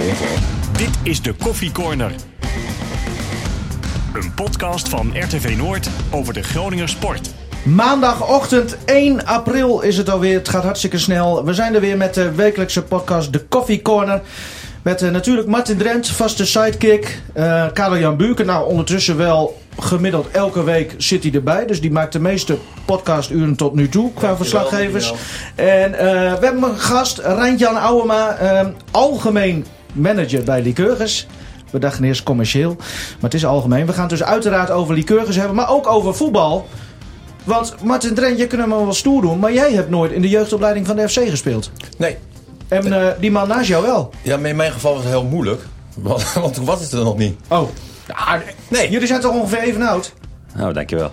Dit is de Koffie Corner. Een podcast van RTV Noord over de Groninger sport. Maandagochtend 1 april is het alweer. Het gaat hartstikke snel. We zijn er weer met de wekelijkse podcast De Coffee Corner. Met eh, natuurlijk Martin Drent, vaste sidekick. eh Karel-Jan Buurken. Nou, ondertussen wel gemiddeld elke week zit hij erbij. Dus die maakt de meeste podcasturen tot nu toe qua verslaggevers. En eh, we hebben een gast, Rijntjan Ouwema, algemeen manager bij Lycurgus. We dachten eerst commercieel, maar het is algemeen. We gaan het dus uiteraard over Lycurgus hebben, maar ook over voetbal. Want Martin Drent, je kunt hem wel stoer doen, maar jij hebt nooit in de jeugdopleiding van de FC gespeeld. Nee, En eh, die man naast jou wel. ja, maar in mijn geval was het heel moeilijk. Want, want toen was het er nog niet. Oh. Ja, Nee. Jullie zijn toch ongeveer even oud? Nou, dankjewel.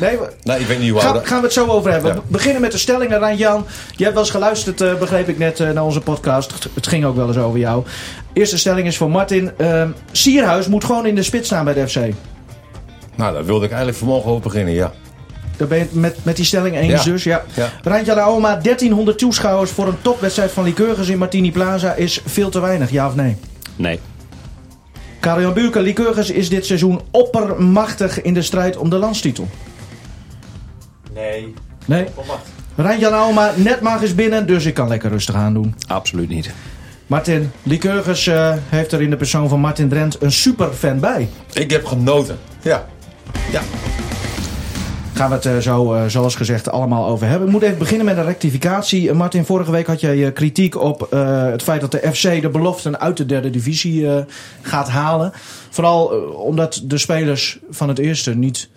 Nee, we- Nou, ik weet niet hoe Gaan, oud... gaan we het zo over hebben. Ja. We beginnen met de stellingen, Rijn-Jan. Je hebt wel eens geluisterd, eh, begreep ik net, eh, naar onze podcast. Het- ging ook wel eens over jou. Eerste stelling is voor Martin. Ehm, Sierhuis moet gewoon in de spits staan bij de FC. Nou, daar wilde ik eigenlijk vanmorgen over beginnen, ja. Daar ben je het met, met die stelling eens Ja. dus. Ja. Ja. Rijntjan Aoma, 1300 toeschouwers voor een topwedstrijd van Lycurgus in Martini Plaza is veel te weinig, ja of nee? Nee. Karel-Jan Buurken, Lycurgus is dit seizoen oppermachtig in de strijd om de landstitel. Nee, Nee? onmacht. Rijntjan Aoma, net mag is binnen, dus ik kan lekker rustig aan doen. Absoluut niet. Martin, Lycurgus eh, heeft er in de persoon van Martin Drent een superfan bij. Ik heb genoten. Ja. Ja. Gaan we het eh, zo, eh, zoals gezegd, allemaal over hebben. Ik moet even beginnen met een rectificatie. Eh, Martin, vorige week had jij kritiek op het feit dat de FC de beloften uit de derde divisie gaat halen. Vooral omdat de spelers van het eerste niet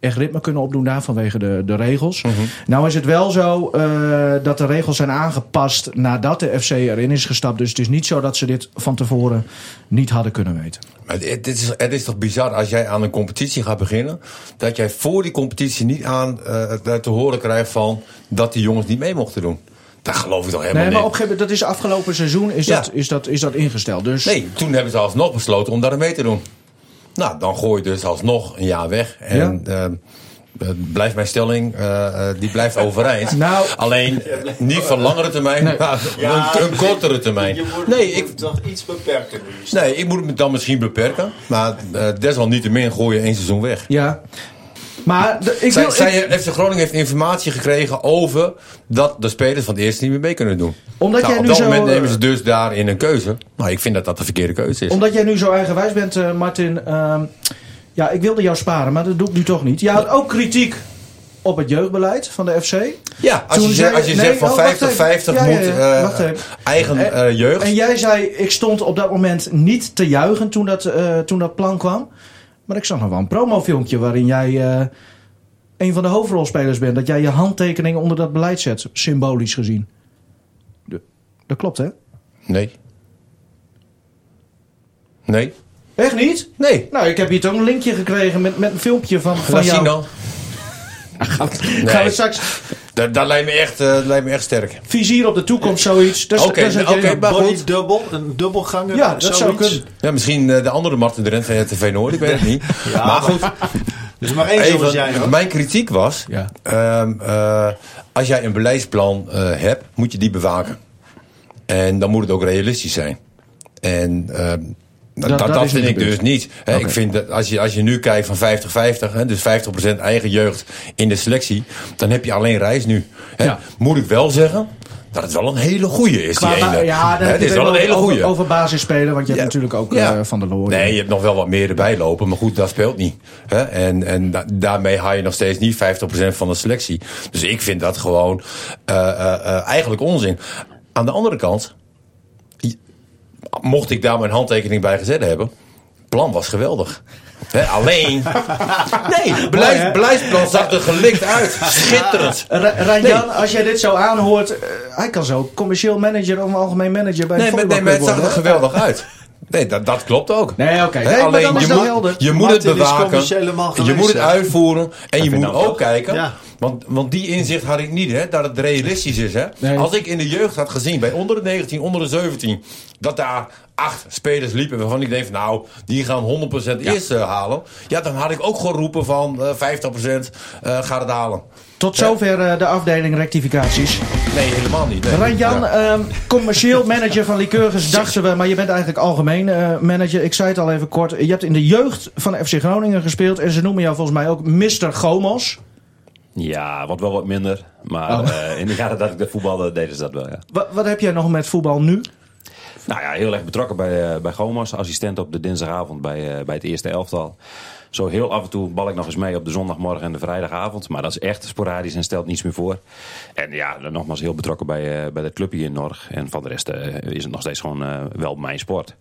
echt ritme kunnen opdoen daar vanwege de, de regels. Nou is het wel zo eh, dat de regels zijn aangepast nadat de FC erin is gestapt. Dus het is niet zo dat ze dit van tevoren niet hadden kunnen weten. Maar het, is, het is toch bizar als jij aan een competitie gaat beginnen... dat jij voor die competitie niet aan eh, te horen krijgt van... dat die jongens niet mee mochten doen. Dat geloof ik toch helemaal Nee, maar op een gegeven moment, dat is afgelopen seizoen is, Ja. dat, is, dat, is dat ingesteld. Dus Nee, toen hebben ze alsnog besloten om daar mee te doen. Nou, dan gooi je dus alsnog een jaar weg. En eh, eh, blijft mijn stelling, eh, eh, die blijft overeind. Nou. Alleen niet van langere termijn, Nee. maar een, een kortere termijn. Je moet, Nee, ik, moet toch iets beperken nu. nee, ik moet me dan misschien beperken. Maar eh, desalniettemin gooi je één seizoen weg. Ja. Maar de- ik Zij, wil... zij, ik- FC Groningen heeft informatie gekregen over dat de spelers van het eerste niet meer mee kunnen doen. Omdat Nou, jij op nu dat zo, moment eh, nemen ze dus daarin een keuze. Nou, ik vind dat dat de verkeerde keuze is. omdat jij nu zo eigenwijs bent, eh, Martin. ehm, ja, ik wilde jou sparen, maar dat doe ik nu toch niet. Je had ook kritiek op het jeugdbeleid van de FC. Ja, als Toen je, zei- als je nee, zegt van oh, wacht 50-50 even. Ja, ja, moet ja. eh, eigen En- eh, jeugd. En jij zei, ik stond op dat moment niet te juichen toen dat, eh, toen dat plan kwam. Maar ik zag nog wel een promofilmpje waarin jij eh, een van de hoofdrolspelers bent. Dat jij je handtekening onder dat beleid zet, symbolisch gezien. De- dat klopt, hè? Nee. Nee. Echt niet? Nee. Nou, ik heb hier toch een linkje gekregen met, met een filmpje van, van Laat jou. zien dan. Gaan Nee. we straks Dat, dat, lijkt me echt, eh, dat lijkt me echt sterk. vizier op de toekomst, zoiets. Dat is- Oké, oké, hele- maar goed. double, een dubbelganger. Ja, dat zou zoiets. kunnen. Ja, misschien eh, de andere Martin de Rent van RTV Noord, ik weet het niet. maar goed, Dus maar één zoals jij hoor. mijn kritiek was... Ja. ehm, eh, als jij een beleidsplan eh, hebt, moet je die bewaken. En dan moet het ook realistisch zijn. En ehm, dat, dat dat, vind ik dus niet. Ik vind dat als je, als je nu kijkt van 50-50, hè, dus 50% eigen jeugd in de selectie, dan heb je alleen reis nu. Ja. Moet ik wel zeggen dat het wel een hele goeie is, die ene. ja, dan het is wel een hele goeie. over basis spelen, want je hebt Ja. natuurlijk ook Ja. eh, Van der Looy. Nee, je hebt nog wel wat meer erbij lopen. Maar goed, dat speelt niet. Hè? En, en da- daarmee haal je nog steeds niet 50% van de selectie. Dus ik vind dat gewoon eh, eh, eigenlijk onzin. Aan de andere kant, mocht ik daar mijn handtekening bij gezet hebben, plan was geweldig. Alleen. Nee, beleid, beleidsplan zag er gelikt uit. Schitterend. Rajan, als jij dit zo aanhoort, eh, hij kan zo commercieel manager of algemeen manager bij Nee, nee, maar het zag er geweldig uit. Nee, dat, dat klopt ook. Nee, oké. Nee, alleen je moet, helder. je moet het bewaken. Je moet het uitvoeren. En je moet ook ook. kijken Ja. Want, want die inzicht had ik niet, hè, dat het realistisch is. Hè. Nee. Als ik in de jeugd had gezien, bij onder de 19, onder de 17, dat daar acht spelers liepen waarvan ik denk van nou, die gaan 100% eerst eh, halen. Ja, dan had ik ook geroepen van eh 50% eh gaat het halen. Tot zover eh, de afdeling rectificaties. Nee, helemaal niet. Nee. Randjan, Ja. ehm, commercieel manager van Lycurgus, dachten we, maar je bent eigenlijk algemeen eh, manager. Ik zei het al even kort. Je hebt in de jeugd van FC Groningen gespeeld en ze noemen jou volgens mij ook Mr. Gomos. Ja, wat wel wat minder. Maar Oh. eh, in de jaren dat ik de voetbalde, deden ze dat wel, ja. Wat, wat heb jij nog met voetbal nu? Nou ja, heel erg betrokken bij, eh bij Gomos. Assistent op de dinsdagavond bij, eh, bij het eerste elftal. Zo heel af en toe bal ik nog eens mee op de zondagmorgen en de vrijdagavond. Maar dat is echt sporadisch en stelt niets meer voor. En ja, nogmaals heel betrokken bij, eh bij de club hier in Norg. En van de rest is het nog steeds gewoon wel mijn sport.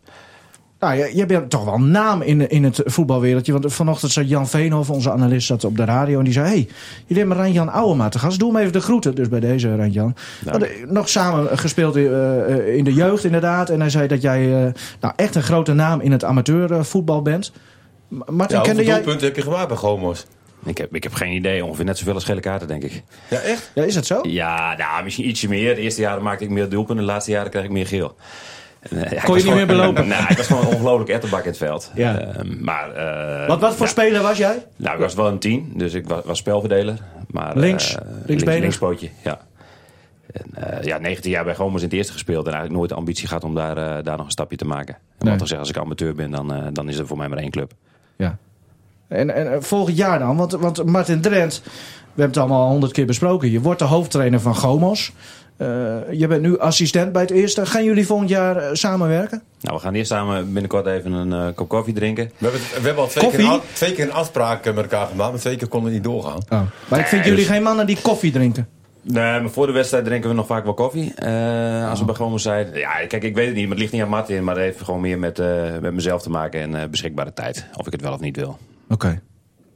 Nou, je, je bent toch wel een naam in, in het voetbalwereldje. Want vanochtend zat Jan Veenhoff, onze analist, zat op de radio. En die zei, hey, jullie hebben Randjan Ouwema te gast. Doe hem even de groeten. Dus bij deze, Randjan. We hadden nog samen gespeeld eh, eh, in de jeugd inderdaad. En hij zei dat jij eh, nou, echt een grote naam in het amateurvoetbal bent. M- Martin, Ja, kende hoeveel jij... doelpunten heb je gemaakt bij Gomos? Ik heb, ik heb geen idee, ongeveer net zoveel als gele kaarten, denk ik. Ja, echt? Ja, is het zo? Ja, nou, misschien ietsje meer. De eerste jaren maakte ik meer doelpunten, de laatste jaren kreeg ik meer geel. Eh, ja, Kon je niet meer belopen? Nou, ik was gewoon een ongelooflijk ettenbak in het veld. Ja. Ehm, maar, eh, Wat, wat voor ja. speler was jij? Nou, ik was wel een tien, dus ik was, was spelverdeler. Maar, Links? eh, Linksbenig? links, linkspootje, ja. En, eh, ja, 19 jaar bij Gomers in het eerste gespeeld. En eigenlijk nooit de ambitie gehad om daar, daar nog een stapje te maken. En Nee. wat te zeggen, als ik amateur ben, dan, eh, dan is er voor mij maar één club. Ja. En, en volgend jaar dan? Want, want Martin Drent, we hebben het allemaal honderd keer besproken. Je wordt de hoofdtrainer van Gomos. Eh, je bent nu assistent bij het eerste. Gaan jullie volgend jaar eh, samenwerken? Nou, we gaan eerst samen binnenkort even een eh, kop koffie drinken. We hebben, we hebben al twee keer, Koffie? twee keer een afspraak met elkaar gemaakt, maar twee keer konden we niet doorgaan. Maar ik vind Nee, jullie dus- geen mannen die koffie drinken. Nee, maar voor de wedstrijd drinken we nog vaak wel koffie. Eh, als we bij Gomers zijn. Ja, kijk, ik weet het niet, maar het ligt niet aan Martin. Maar het heeft gewoon meer met, eh, met mezelf te maken en eh, beschikbare tijd. Of ik het wel of niet wil. Oké.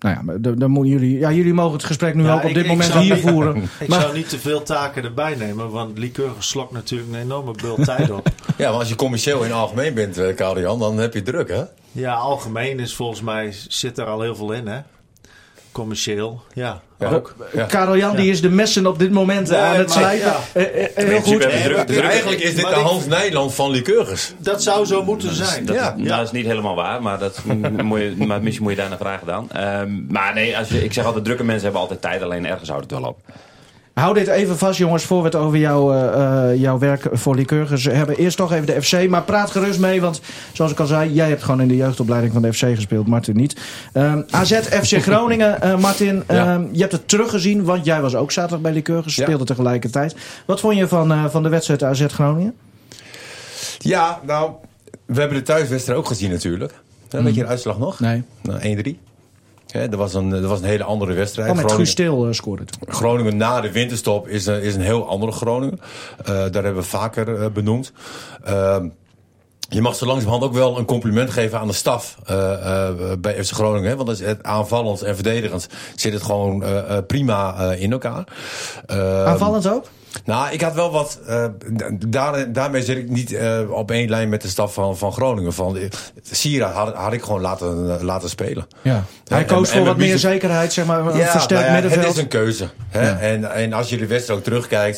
Nou ja, maar dan, dan moeten jullie, ja, jullie mogen het gesprek nu Ja, ook op ik- dit ik moment hier niet- voeren. Ik Maar- zou niet te veel taken erbij nemen, want Lycurgus slokt natuurlijk een enorme bult tijd op. Ja, maar als je commercieel in algemeen bent, eh, Karel-Jan, dan heb je druk, hè? Ja, algemeen is volgens mij zit er al heel veel in, hè? Commercieel, ja. Ja, ook. Ja. Karel Jan die is de messen op dit moment Nee, aan het slijpen. ja. Eh, eh, heel goed. druk. Eigenlijk is dit Maar de Hans Nijland van Lycurgus. Dat zou zo moeten zijn. Dat, Ja. dat is niet helemaal waar, maar, dat, moet je, maar misschien moet je daar naar vragen dan. Ehm, maar nee, als je, ik zeg altijd, drukke mensen hebben altijd tijd, alleen ergens houdt het wel op. Hou dit even vast, jongens, voor we het over jouw, eh, eh, jouw werk voor Lycurgus hebben. Eerst toch even de FC, maar praat gerust mee, want zoals ik al zei, jij hebt gewoon in de jeugdopleiding van de FC gespeeld, Martin niet. Ehm, AZ FC Groningen, eh, Martin, Ja. ehm, je hebt het teruggezien, want jij was ook zaterdag bij Lycurgus, Ja. speelde tegelijkertijd. Wat vond je van, van de wedstrijd AZ Groningen? Ja, nou, we hebben de thuiswedstrijd ook gezien natuurlijk. Weet je de uitslag nog? Nee. Nou, 1-3. Dat, was een, dat was een hele andere wedstrijd. Oh, met Groningen- Stil eh, scoorde toen. Groningen na de winterstop is een, is een heel andere Groningen. Eh, daar hebben we vaker eh, benoemd. Ehm, je mag zo langzamerhand ook wel een compliment geven aan de staf eh, eh, bij FC Groningen. Hè? Want dat is het aanvallend en verdedigend zit het gewoon eh, eh, prima eh, in elkaar. Ehm, Aanvallend ook? Nou, ik had wel wat. eh, daar, daarmee zit ik niet eh, op één lijn met de staf van, van Groningen. Van, eh, Sierra had, had ik gewoon laten, laten spelen. Ja. Hij koos voor wat meer zekerheid, zeg maar, Ja, versterkt nou ja. Het is een keuze. Hè? Ja. En, en als je de wedstrijd ook terugkijkt,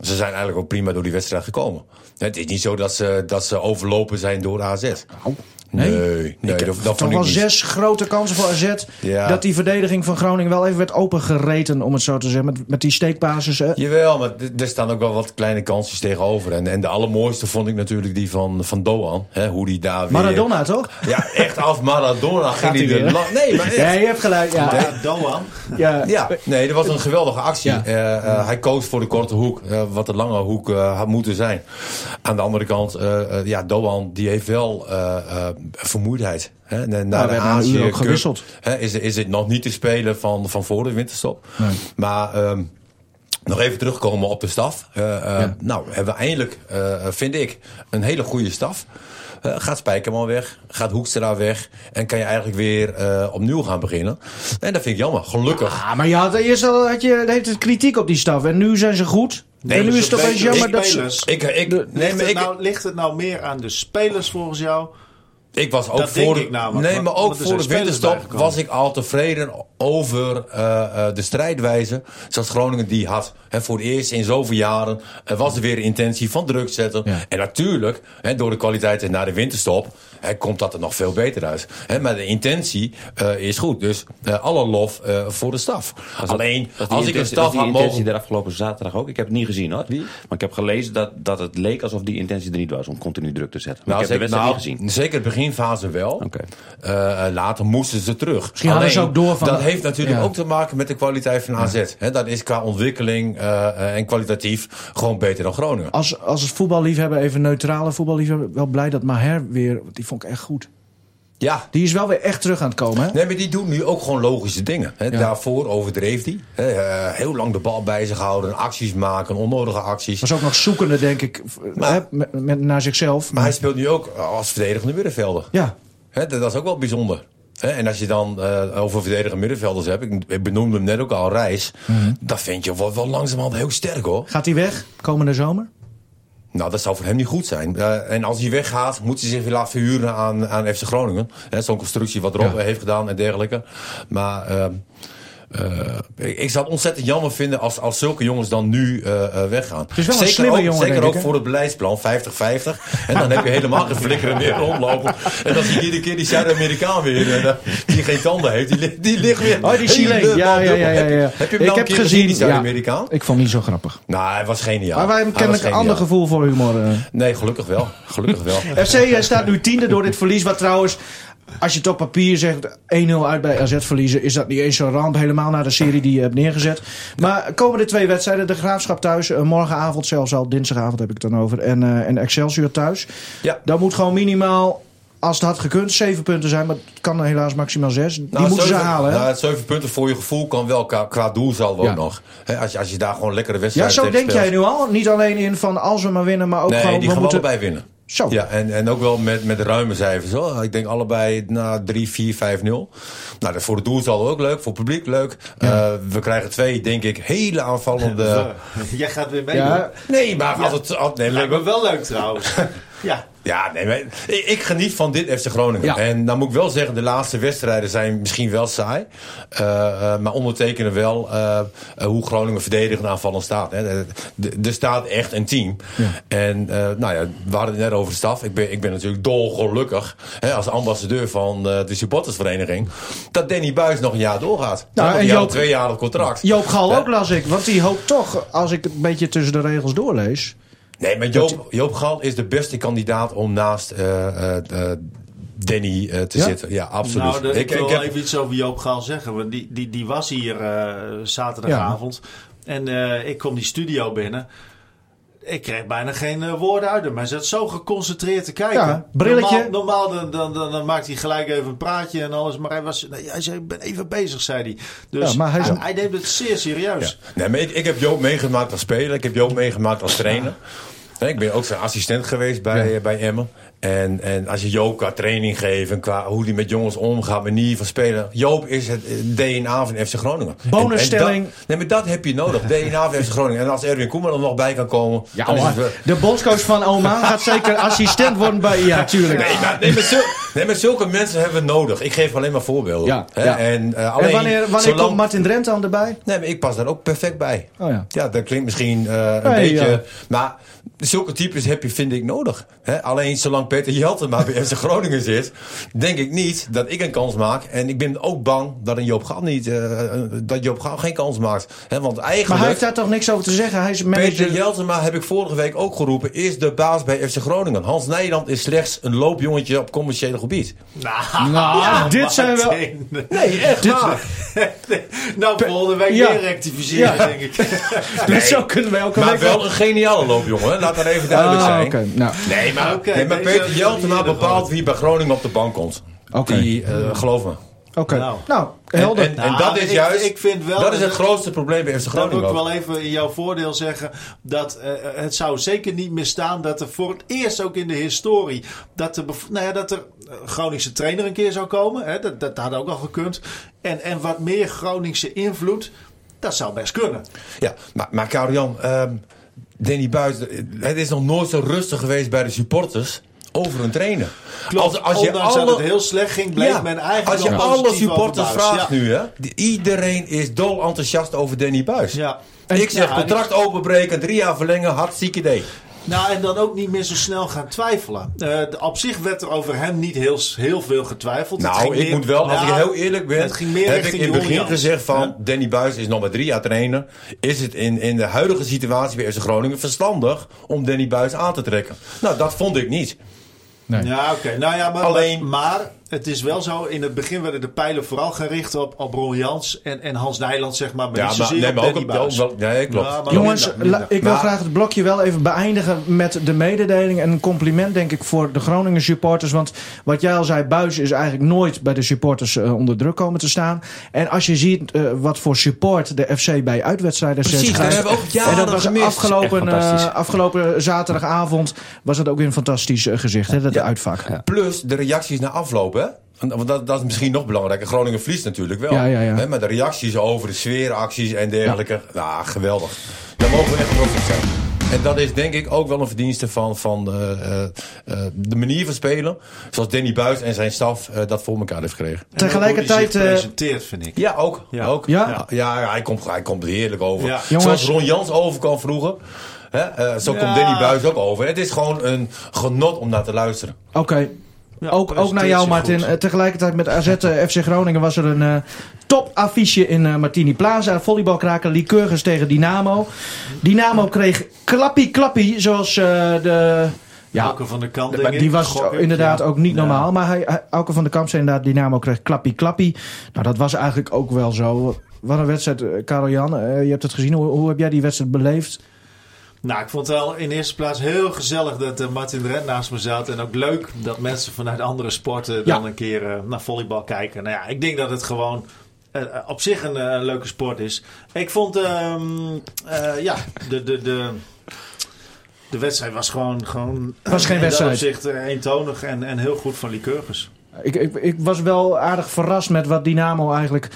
ze zijn eigenlijk ook prima door die wedstrijd gekomen. Het is niet zo dat ze, dat ze overlopen zijn door AZ. Nou, nee. Nee, nee dat, dat Toch vond ik wel niet. zes grote kansen voor AZ. Ja. Dat die verdediging van Groningen wel even werd opengereten, om het zo te zeggen. Met, met die steekbasis. Hè? Jawel, maar er staan ook wel wat kleine kansjes tegenover. En, en de allermooiste vond ik natuurlijk die van, van Doan. Hè, hoe die daar weer... Maradona, toch? Ja, echt af Maradona ging hij de la- Nee, maar echt. Ja, je hebt gelijk. Ja. Ja, Doan. Ja. Ja, nee, dat was een geweldige actie. Ja. Eh, eh, hij koos voor de korte hoek, eh, wat de lange hoek had moeten zijn. Aan de andere kant, ja, Doan die heeft wel eh, eh, vermoeidheid. Hè? Na, na Nou, de Azië ook gewisseld. hè, is, is het nog niet te spelen van, van voor de winterstop. Nee. Maar ehm, nog even terugkomen op de staf. Eh, eh, Ja. Nou, hebben we eindelijk, eh, vind ik, een hele goede staf. Eh, gaat Spijkerman weg, gaat Hoekstra weg en kan je eigenlijk weer eh, opnieuw gaan beginnen. En dat vind ik jammer, gelukkig. Ah, maar je had, eerst al had je heeft het kritiek op die staf. En nu zijn ze goed. Nee, en nu is het een opeens beetje jammer dat ze... Ik, ik, nee, Ligt, maar het ik, nou, ligt het nou meer aan de spelers volgens jou? Ik was ook Dat voor denk de, ik namelijk, Nee, maar ook voor de winterstop was ik al tevreden over eh, eh, de strijdwijze zoals Groningen die had. Hè, voor het eerst in zoveel jaren eh, was er weer een intentie van druk zetten. Ja. En natuurlijk, hè, door de kwaliteiten naar de winterstop, hè, komt dat er nog veel beter uit. Hè, maar de intentie eh, is goed. Dus eh, alle lof eh, voor de staf. Alleen, als ik een intentie- staf had intentie mogen... er afgelopen zaterdag ook. Ik heb het niet gezien hoor. Maar ik heb gelezen dat, dat het leek alsof die intentie er niet was om continu druk te zetten. Maar Nou, ik heb de zeker, wedstrijd nou, niet gezien. zeker de beginfase wel. Oké. Eh, eh, later moesten ze terug. Misschien hadden ze ook door van- Dat heeft natuurlijk Ja. ook te maken met de kwaliteit van AZ. Hè, dat is qua ontwikkeling eh, eh, en kwalitatief gewoon beter dan Groningen. Als, als het voetballiefhebber, even neutrale voetballiefhebber, wel blij dat Maher weer, die vond ik echt goed. Ja. Die is wel weer echt terug aan het komen, hè? Nee, maar die doet nu ook gewoon logische dingen. Hè. Daarvoor overdreef hij. Eh, heel lang de bal bij zich houden, acties maken, onnodige acties. Was ook nog zoekende, denk ik, Maar- hè, met, met- naar zichzelf. Maar hij speelt nu ook als verdedigende middenvelder. Ja, Hè, dat dat is ook wel bijzonder. Hè, en als je dan eh, over verdedigende middenvelders hebt, ik, ik benoemde hem net ook al, Reis. Mhm. Dat vind je wel, wel langzamerhand heel sterk hoor. gaat hij weg komende zomer? Nou, dat zou voor hem niet goed zijn. En als hij weggaat, moet hij zich weer laten verhuren aan, aan FC Groningen. Zo'n constructie wat Rob Ja. heeft gedaan en dergelijke. Maar ehm, eh, ik, ik zou het ontzettend jammer vinden als, als zulke jongens dan nu eh, eh, weggaan. is wel een zeker slimme ook, jongen, Zeker ook voor het beleidsplan 50-50. En dan heb je helemaal geen flikkeren meer rondlopen. En dan zie je iedere keer die Zuid-Amerikaan weer. Eh, die geen tanden heeft. Die, li- die ligt weer. Oh, die helemaal Ja, ja, ja, ja. Heb je, hem ik nou heb gezien, die. Zuid-Amerikaan? Ik vond niet zo grappig. Nou, hij was geniaal. Maar wij hebben kennelijk een ander gevoel voor humor. eh. Nee, gelukkig wel. Gelukkig wel. FC eh, staat nu tiende door dit verlies. Wat trouwens, als je het op papier zegt 1-0 uit bij AZ verliezen, is dat niet eens zo'n ramp. Helemaal naar de serie die je hebt neergezet. Maar komende twee wedstrijden, de Graafschap thuis. eh, morgenavond zelfs al, dinsdagavond heb ik het dan over. En, eh, en Excelsior thuis. Ja. Dan moet gewoon minimaal, als het had gekund, zeven punten zijn. Maar het kan helaas maximaal zes. Die Nou, moeten zeven, ze halen. Hè? Nou, zeven punten voor je gevoel kan wel qua, qua doelsaldo Ja. ook nog. Als, je, als je daar gewoon lekkere ja, wedstrijden zo tegen denk jij nu al. Niet alleen in van als we maar winnen, maar ook Nee, gewoon... die we gaan moeten... we allebei winnen. Zo. Ja, en, en ook wel met, met ruime cijfers. Hoor. Ik denk allebei na 3, 4, 5, 0. Nou, dat is voor het doelsaldo ook leuk. Voor het publiek leuk. Eh, we krijgen twee, denk ik, hele aanvallende... Jij gaat weer mee. Ja, Nee, maar als het... als- nee, we- wel leuk trouwens. ja. Ja, nee, maar ik, ik geniet van dit FC Groningen. Ja. En dan moet ik wel zeggen, de laatste wedstrijden zijn misschien wel saai. Eh, eh, maar ondertekenen wel eh, hoe Groningen verdedigend aanvallend staat. Hè. Er- staat echt een team. En nou ja, we hadden het net over de staf. Ik ben, ik ben natuurlijk dolgelukkig hè, als ambassadeur van de supportersvereniging. Dat Danny Buis nog een jaar doorgaat. Nou, en die had tweejarig contract. Joop Gal ook las ik. Want die hoopt toch, als ik het een beetje tussen de regels doorlees... Nee, maar Joop, Joop Gal is de beste kandidaat om naast eh, eh, eh, Danny eh, te Ja? zitten. Ja, absoluut. Nou, de- ik, wil ik heb- even iets over Joop Gaal zeggen. Want die, die, die was hier eh, zaterdagavond. En eh, ik kom die studio binnen. Ik kreeg bijna geen eh, woorden uit hem. Hij zat zo geconcentreerd te kijken. Ja, brilletje. Normaal, normaal dan, dan, dan, dan maakt hij gelijk even een praatje en alles. Maar hij, was, nee, hij zei, ik ben even bezig, zei hij. Dus Ja, maar hij hij, is- hij neemt het zeer serieus. Nee, maar ik, ik heb Joop meegemaakt als speler. Ik heb Joop meegemaakt als trainer. Ik ben ook zijn assistent geweest bij, eh, bij Emmen. En, en als je Joop qua training geeft en qua hoe hij met jongens omgaat, manier van spelen. Joop is het eh, DNA van FC Groningen. Bonusstelling. En, en dat, nee, maar dat heb je nodig. DNA van FC Groningen. En als Erwin Koeman er nog bij kan komen. Ja, dan is hoor. het wel- de bondscoach van Oman gaat zeker assistent worden bij... Ja, tuurlijk. Nee, maar, nee, maar, zul- nee, maar zulke mensen hebben we nodig. Ik geef alleen maar voorbeelden. Ja, Hè, ja. En, eh, alleen, en wanneer, wanneer zolang- komt Martin Drent dan erbij? Nee, maar ik pas daar ook perfect bij. Oh ja. Ja, dat klinkt misschien eh, een beetje... Maar zulke types heb je, vind ik, nodig. Hè? Alleen zolang Peter Jeltema bij FC Groningen zit... denk ik niet dat ik een kans maak. En ik ben ook bang dat een Joop Gaal niet... eh, dat Joop Gaal geen kans maakt. Hè? Want Maar eigenlijk... hij heeft daar toch niks over te zeggen? Hij is Peter manager... Jeltema, heb ik vorige week ook geroepen, is de baas bij FC Groningen. Hans Nijland is slechts een loopjongetje op commerciële gebied. Nou, Nou, dit zijn wel-. Nee, echt waar. nou, volgende week Ja. weer rectificeren, Ja. denk ik. Dus zo kunnen wij elke Maar week wel een geniale loopjongen, hè. laat dat even duidelijk Ah, zijn. oké. Nou, Nee, maar, nee, maar Peter Jeltema bepaalt wie bij Groningen op de bank komt. Oké. Die, eh, geloof me. oké. Nou. Nou, En, helder. en, en Nou, dat is juist, ik vind wel dat is het dat- grootste probleem bij FC Dan wil Groningen ik ook. wel even in jouw voordeel zeggen dat eh, het zou zeker niet misstaan dat er voor het eerst ook in de historie dat er, nou ja, dat er eh, Groningse trainer een keer zou komen. Hè, dat, dat had ook al gekund. En, en wat meer Groningse invloed, dat zou best kunnen. Ja, maar, maar ehm, Danny Buis, het is nog nooit zo rustig geweest bij de supporters over hun trainer. Klopt, ondanks dat het heel slecht ging, bleef men eigenlijk Als je alle supporters vraagt Ja. nu, hè. Iedereen is dol enthousiast over Danny Buis. Ja. Ik zeg contract openbreken, drie jaar verlengen, hartstikke idee. Nou, en dan ook niet meer zo snel gaan twijfelen. Eh, de- op zich werd er over hem niet heel, heel veel getwijfeld. Nou, ik meer- moet wel, als Nou, ik heel eerlijk ben, het ging meer heb ik in het begin gezegd van Ja. Danny Buis is nog maar drie jaar trainer. Is het in, in de huidige situatie bij FC Groningen verstandig om Danny Buis aan te trekken? Nou, dat vond ik niet. Nee. Ja, oké. Nou ja, maar, Alleen- maar het is wel zo. In het begin werden de pijlen vooral gericht op, op Ron Jans en, en Hans Nijland, zeg maar. Maar Ja, maar, nee, maar ook Danny op wel- nee, klopt. Ja, Jongens, minder, minder. la- ik wil Maar- graag het blokje wel even beëindigen met de mededeling. En een compliment, denk ik, voor de Groningen supporters. Want wat jij al zei, Buis is eigenlijk nooit bij de supporters eh, onder druk komen te staan. En als je ziet eh, wat voor support de FC bij uitwedstrijden zet. Precies, daar hebben we ook jaren En dat was gemist. afgelopen, eh, afgelopen zaterdagavond was het ook weer een fantastisch gezicht. Hè, dat Ja. uitvak. Plus de reacties na? Want want dat, dat is misschien nog belangrijker. Groningen verliest natuurlijk wel. Ja, ja, ja. Hè, Maar de reacties over de sfeeracties en dergelijke. Nou, geweldig. Daar mogen we echt trots op zijn. En dat is denk ik ook wel een verdienste van, van eh, eh, eh, de manier van spelen. Zoals Danny Buis en zijn staf dat voor elkaar heeft gekregen. En Tegelijkertijd, hij presenteert, vind ik. Ja, ook. Ja. ook. Ja? ja, ja, hij, komt, hij komt er heerlijk over. Jongens- Zoals Ron Jans overkwam vroeger. Hè, eh, zo Ja. komt Danny Buis ook over. Het is gewoon een genot om naar te luisteren. Oké. Ja, ook, ook naar jou, Martin. goed. Eh, tegelijkertijd met AZ eh, FC Groningen was er een eh topaffiche in eh, Martini Plaza. Volleybalkraker Lycurgus tegen Dynamo. Dynamo kreeg klappie klappie, zoals eh, de... Ja, Auke van de ik, die was inderdaad ja. ook niet Ja. normaal. Maar hij, van de Kamp zei inderdaad, Dynamo kreeg klappie klappie. Nou, dat was eigenlijk ook wel zo. Wat een wedstrijd, Karel Jan. eh, je hebt het gezien. Hoe, hoe heb jij die wedstrijd beleefd? Nou, ik vond het wel in eerste plaats heel gezellig dat eh, Martin Drent naast me zat. En ook leuk dat mensen vanuit andere sporten dan Ja. een keer eh, naar volleybal kijken. Nou ja, ik denk dat het gewoon eh, op zich een leuke sport is. Ik vond, ehm, eh, ja, de, de, de, de wedstrijd was gewoon... gewoon Was geen in wedstrijd. dat opzicht eentonig en, en heel goed van Lycurgus. Ik, ik, ik was wel aardig verrast met wat Dynamo eigenlijk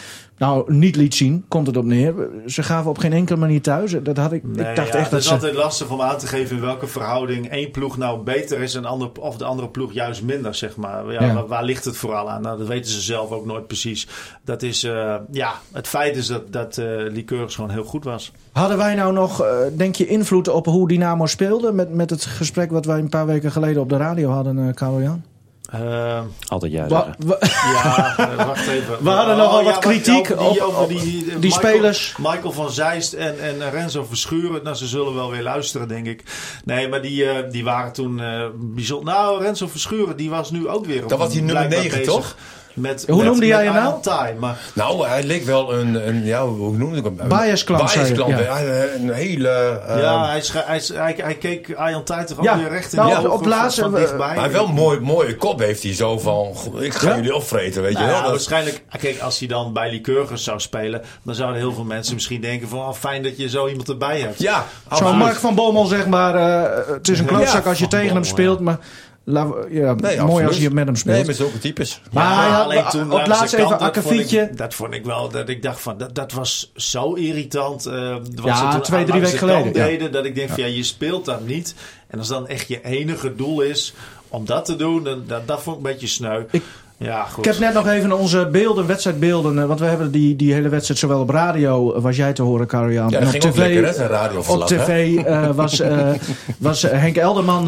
nou, niet liet zien. Komt het op neer. Ze gaven op geen enkele manier thuis. Dat had ik, Nee, ik dacht ja, echt het dat is ze... altijd lastig om aan te geven in welke verhouding één ploeg nou beter is en ander, of de andere ploeg juist minder, zeg maar. Ja, Ja. Waar, waar ligt het vooral aan? Nou, dat weten ze zelf ook nooit precies. Dat is, eh, ja, het feit is dat, dat eh Lycurgus gewoon heel goed was. Hadden wij nou nog, eh, denk je, invloed op hoe Dynamo speelde? Met, met het gesprek wat wij een paar weken geleden op de radio hadden, eh Karel Eh, Altijd ja Wa- zeggen. wa- ja, eh, wacht even. We hadden nogal wat wacht, kritiek over die, op- over op die, eh, die Michael- spelers. Michael van Zeist en, en Renzo Verschuren. Nou, ze zullen wel weer luisteren, denk ik. Nee, maar die, eh, die waren toen eh bijzonder. Nou, Renzo Verschuren, die was nu ook weer. op- Dat was die nummer blijkbaar 9, bezig toch? Met, Hoe met- noemde jij hem nou? Maar Nou, hij leek wel een, een ja, hoe noemde ik hem? Biasklant, Biasklant, ja. ja. Een hele... eh, ja, hij, hij, hij, hij keek Ayhan Tai toch ook Ja, weer recht in nou, de op- ogen op laatste- van, dichtbij. Maar wel een mooi, mooie kop heeft hij zo van... "Goh, Ik ga Ja? jullie opvreten, weet Nou je ja, wel. Dat- waarschijnlijk, kijk, als hij dan bij Lycurgus zou spelen, dan zouden heel veel mensen misschien denken van, oh, fijn dat je zo iemand erbij hebt. ja, Zo absoluut. Mark van Bommel zeg maar, eh, het is een klootzak Ja, als je tegen hem speelt. Maar we- ja, Nee, mooi als je met hem speelt. Nee, met zulke types. Maar Ja, alleen toen op laatst even dat akkefietje. ik, dat vond ik wel, dat ik dacht van, dat, dat was zo irritant. eh, wat Ja, ze toen twee, drie weken geleden, ja. Deden, dat ik denk van, ja, je speelt dat niet. En als dan echt je enige doel is om dat te doen, dan, dat, dat vond ik een beetje sneu. Ik- ja, goed. Ik heb net nog even onze beelden, wedstrijdbeelden. eh, Want we hebben die, die hele wedstrijd zowel op radio, eh, was jij te horen, Karel-Jan. Ja, en dat op ging ook tv, lekker, hè, zijn op tv eh, was, eh, was Henk Elderman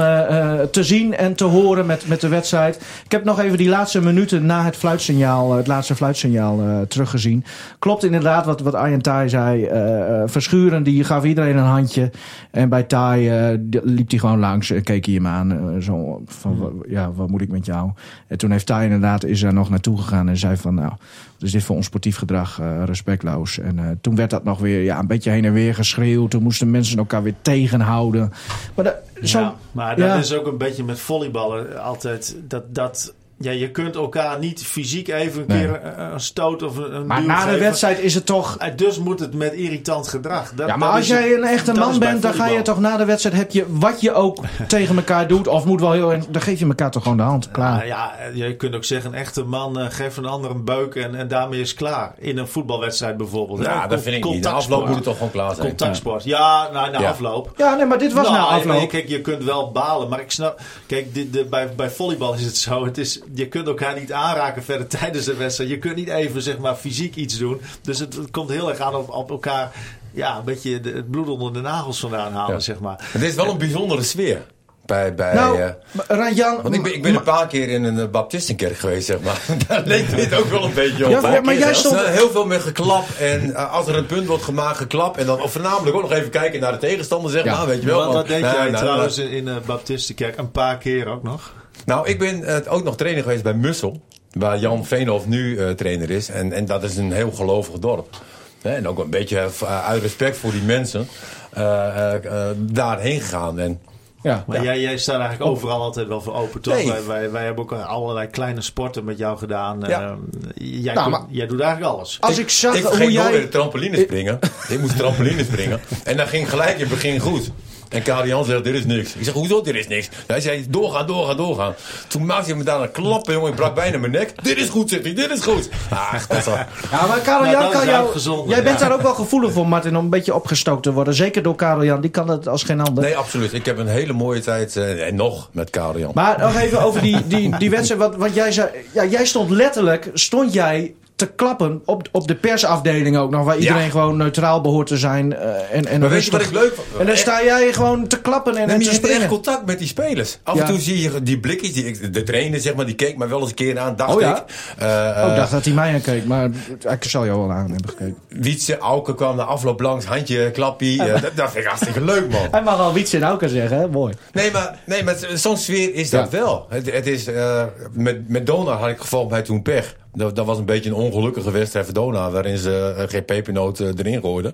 te zien en te horen met, met de wedstrijd. Ik heb nog even die laatste minuten na het fluitsignaal, het laatste fluitsignaal eh, teruggezien. Klopt inderdaad wat, wat Arjen Tai zei. eh, eh, Verschuren, die gaf iedereen een handje. En bij Tai eh, d- liep hij gewoon langs, keek hij hem aan. zo van, wa- ja, wat moet ik met jou? En toen heeft Tai inderdaad, is er nog naartoe gegaan en zei van, nou, wat is dit voor onsportief gedrag, eh, respectloos. En eh, toen werd dat nog weer ja, een beetje heen en weer geschreeuwd. Toen moesten mensen elkaar weer tegenhouden. Maar dat, zo, Ja, maar dat ja. is ook een beetje met volleyballen altijd. Dat, dat ja, je kunt elkaar niet fysiek even een Nee. keer een, een stoot of een, Maar na de geven. wedstrijd is het toch... En dus moet het met irritant gedrag. Dat, Ja, maar als jij een echte man bent, dan ga je toch na de wedstrijd... Heb je, wat je ook tegen elkaar doet, of moet wel heel... erg- Dan geef je elkaar toch gewoon de hand. Klaar. Nou ja, je kunt ook zeggen, een echte man eh, geeft een ander een beuk en, en daarmee is klaar. In een voetbalwedstrijd bijvoorbeeld. Ja, dat vind ik niet. De afloop moet het toch gewoon klaar zijn. Contactsport. Ja, nou, na Ja. afloop. Ja, nee, maar dit was Nou, nou afloop. nee, Kijk, je kunt wel balen, maar ik snap. Kijk, dit, de, bij, bij volleybal is het zo. Het is, je kunt elkaar niet aanraken verder tijdens de wedstrijd. Je kunt niet even zeg maar fysiek iets doen. Dus het, het komt heel erg aan op, op elkaar. Ja, een beetje de- het bloed onder de nagels vandaan halen, Ja. zeg maar. Het is wel een bijzondere sfeer. Bij, bij, nou, eh, want ik ben, ik ben een paar keer in een eh, baptistenkerk geweest, zeg maar. Daar leek dit ook wel een beetje op. Ja, maar jij stond- is Heel veel met geklap. En eh, als er een punt wordt gemaakt, geklap. En dan of voornamelijk ook nog even kijken naar de tegenstander, zeg Ja. maar. Weet je wel. Wat, wat Want- deed jij trouwens in, in de Baptistenkerk? Een paar keer ook nog. Nou, ik ben eh, ook nog trainer geweest bij Mussel. Waar Jan Veenhoff nu eh, trainer is. En, en dat is een heel gelovig dorp. Hè, en ook een beetje eh, uit respect voor die mensen. eh, eh, eh, daarheen gegaan. En Ja. Maar jij, jij staat eigenlijk overal altijd wel voor open, toch? Nee. Wij, wij, wij hebben ook allerlei kleine sporten met jou gedaan. Ja. Eh, jij, Nou, maar- jij doet eigenlijk alles. Als ik zag ik hoe jij... de trampoline springen. ik moest trampoline springen. En dat ging gelijk in het begin goed. En Karel Jan zegt, dit is niks. Ik zeg, hoezo, dit is niks? Hij zei, doorgaan, doorgaan, doorgaan. Toen maakte hij me daar een klap, jongen. Ik brak bijna mijn nek. Dit is goed, zegt hij, dit is goed. Ach, dat was... Ja, maar Karel Nou, Jan dat kan jou... Jij bent daar ook wel gevoelig voor, Martin, om een beetje opgestookt te worden. Zeker door Karel Jan. Die kan dat als geen ander. Nee, absoluut. Ik heb een hele mooie tijd, eh, en nog, met Karel Jan. Maar nog even over die, die, die wedstrijd. Want, want jij, zei, ja, jij stond letterlijk, stond jij te klappen op, op de persafdeling ook nog. Waar iedereen Ja. gewoon neutraal behoort te zijn. eh, en, en Maar weet je wat ik leuk vond? En dan sta jij gewoon te klappen en, Nee, en maar te je hebt springen. contact met die spelers. Af Ja. en toe zie je die blikjes, die, de trainer zeg maar, die keek mij wel eens een keer aan, dacht Oh ja? ik. Eh, Oh, eh, ik dacht dat hij mij aankeek, maar ik zal jou wel aan hebben gekeken. Wietse, Auken kwam de afloop langs, handje, klappie. Eh, dat, dat vind ik hartstikke leuk, man. Hij mag al Wiets in Auken zeggen, hè? Mooi. Nee, maar, nee, maar zo'n sfeer is dat wel. Het, het is, eh, met, met Dona had ik gevolgd mij toen pech. Dat, dat was een beetje een ongelukkige wedstrijd voor Dona, waarin ze eh, geen pepernoot eh, erin gooiden.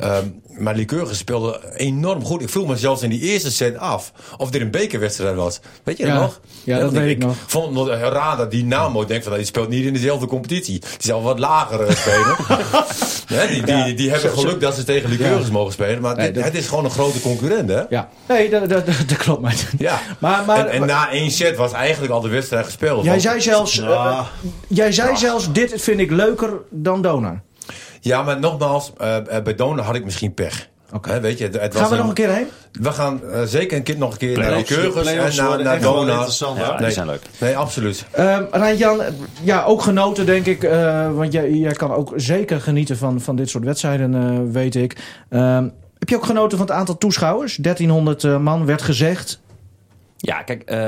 Ehm, maar Lycurgus speelde enorm goed. Ik vroeg me zelfs in die eerste set af of dit een bekerwedstrijd was. Weet je dat nog? Ja, dat weet ik nog. vond het nog heel raar dat Dynamo denkt van die speelt niet in dezelfde competitie. Die zal wat lager eh, spelen. Hè, die, die, die hebben geluk dat ze tegen Lycurgus mogen spelen. Maar Nee, dit- dat- het is gewoon een grote concurrent, hè? Ja. Nee, dat, dat, dat, dat klopt, maar. Ja. Maar, maar, en, en na één set was eigenlijk al de wedstrijd gespeeld. jij Want- zei zelfs, eh, Ja. jij zei zelfs, dit vind ik leuker dan Donar. Ja, maar nogmaals, eh, eh, bij Dona had ik misschien pech. Oké. Weet je, het, het Gaan was we nog een keer heen? We gaan eh, zeker een keer nog een keer naar Keurgers en naar, Dona. interessant, Ja, die zijn leuk. Nee, absoluut. Ehm Rijn-Jan, ja, ook genoten denk ik. eh, want jij, jij kan ook zeker genieten van, van dit soort wedstrijden, eh, weet ik. Ehm, heb je ook genoten van het aantal toeschouwers? 1300 eh, man werd gezegd. Ja, kijk, eh,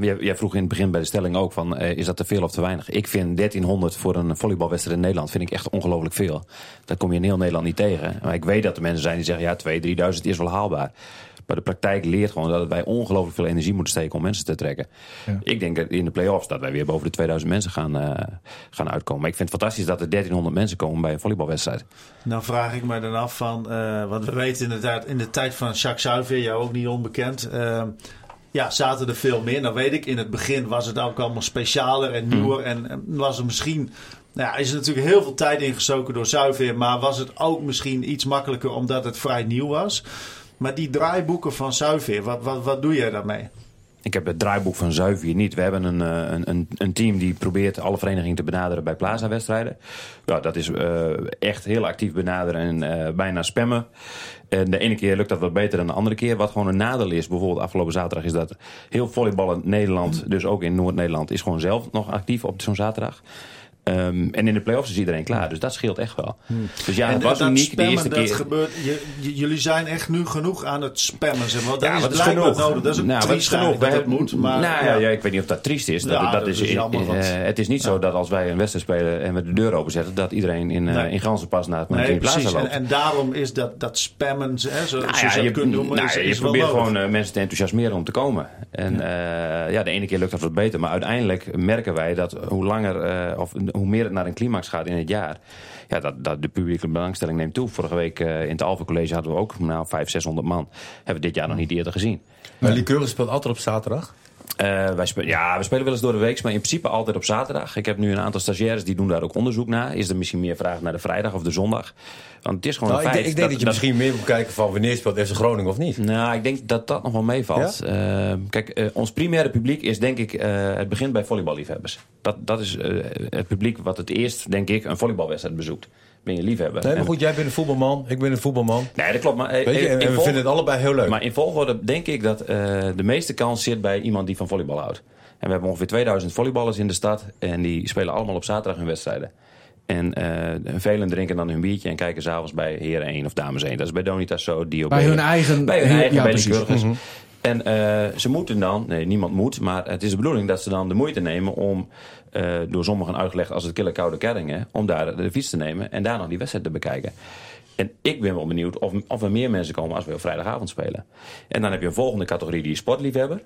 jij, jij vroeg in het begin bij de stelling ook van, eh, is dat te veel of te weinig? Ik vind 1300 voor een volleybalwedstrijd in Nederland vind ik echt ongelooflijk veel. Dat kom je in heel Nederland niet tegen. Maar ik weet dat er mensen zijn die zeggen, ja, 2.000, 3.000 is wel haalbaar. Maar de praktijk leert gewoon dat wij ongelooflijk veel energie moeten steken om mensen te trekken. Ik denk dat in de play-offs dat wij weer boven de 2000 mensen gaan, eh, gaan uitkomen. Maar ik vind het fantastisch dat er 1300 mensen komen bij een volleybalwedstrijd. Nou vraag ik me dan af van, eh, want we weten inderdaad in de tijd van Jacques Zuiver, jou ook niet onbekend. Ja, zaten er veel meer. Nou weet ik, in het begin was het ook allemaal specialer en nieuwer. En, en was er misschien, nou ja, is er natuurlijk heel veel tijd ingestoken door Zuiver. Maar was het ook misschien iets makkelijker omdat het vrij nieuw was. Maar die draaiboeken van Zuiver, wat, wat, wat doe jij daarmee? Ik heb het draaiboek van Zuiver hier niet. We hebben een, eh, een, een, een team die probeert alle verenigingen te benaderen bij Plaza-wedstrijden. Ja, dat is eh, echt heel actief benaderen en eh, bijna spammen. En de ene keer lukt dat wat beter dan de andere keer. Wat gewoon een nadeel is, bijvoorbeeld afgelopen zaterdag, is dat heel volleybal in Nederland, dus ook in Noord-Nederland, is gewoon zelf nog actief op zo'n zaterdag. Ehm, en in de play-offs is iedereen klaar, dus dat scheelt echt wel. Dus ja, het en was dat uniek de eerste dat keer. gebeurt. Je, j- jullie zijn echt nu genoeg aan het spammen. Zeg maar. Dat Ja, is wat is blijkbaar genoeg? nodig. Dat is ook nou, triest genoeg? dat dat hebben- moet. Maar, nou, ja. Ja, ik weet niet of dat triest is. Dat, Ja, dat, dat is, is jammer, eh, want- het is niet zo dat als wij een wedstrijd spelen en we de deur openzetten, dat iedereen in, eh Nee. in ganzenpas naar het Nee, Plaza precies. En, loopt. en daarom is dat, dat spammen, hè, zo, Nou zoals ja, je het kunt noemen, nou is, je probeert gewoon eh, mensen te enthousiasmeren om te komen. En ja, de ene keer lukt dat wat beter. Maar uiteindelijk merken wij dat hoe langer of hoe meer het naar een climax gaat in het jaar, ja, dat, dat de publieke belangstelling neemt toe. Vorige week uh, in het Alpha College hadden we ook nou, 500, 600 man. Hebben we dit jaar nog niet eerder gezien. Maar Lycurgus speelt altijd op zaterdag? Eh, wij spelen, ja, we spelen wel eens door de week, maar in principe altijd op zaterdag. Ik heb nu een aantal stagiaires die doen daar ook onderzoek naar. Is er misschien meer vraag naar de vrijdag of de zondag? Want het is gewoon Nou, een ik, feit. ik denk dat, je misschien meer moet kijken van wanneer speelt FC Groningen of niet. Nou, ik denk dat dat nog wel meevalt. Eh, kijk, eh, ons primaire publiek is denk ik... het begint bij volleyballiefhebbers. Dat, dat is het publiek wat het eerst, denk ik, een volleybalwedstrijd bezoekt. Ben je liefhebber. Nee, maar En- goed, jij bent een voetbalman, ik ben een voetbalman. Nee, dat klopt. Maar, eh, Weet je, eh, en we vinden het allebei heel leuk. Maar in volgorde denk ik dat eh, de meeste kans zit bij iemand die van volleybal houdt. En we hebben ongeveer 2000 volleyballers in de stad. En die spelen allemaal op zaterdag hun wedstrijden. En eh, velen drinken dan hun biertje en kijken s'avonds bij heren 1 of dames 1. Dat is bij Donitas zo. Die Bij hun eigen- Bij hun eigen, ja, bij de burgers. En eh, ze moeten dan, nee niemand moet, maar het is de bedoeling dat ze dan de moeite nemen om, eh, door sommigen uitgelegd als het kille koude kerringen, om daar de fiets te nemen en daar nog die wedstrijd te bekijken. En ik ben wel benieuwd of, of er meer mensen komen als we op vrijdagavond spelen. En dan heb je een volgende categorie, die is sportliefhebber.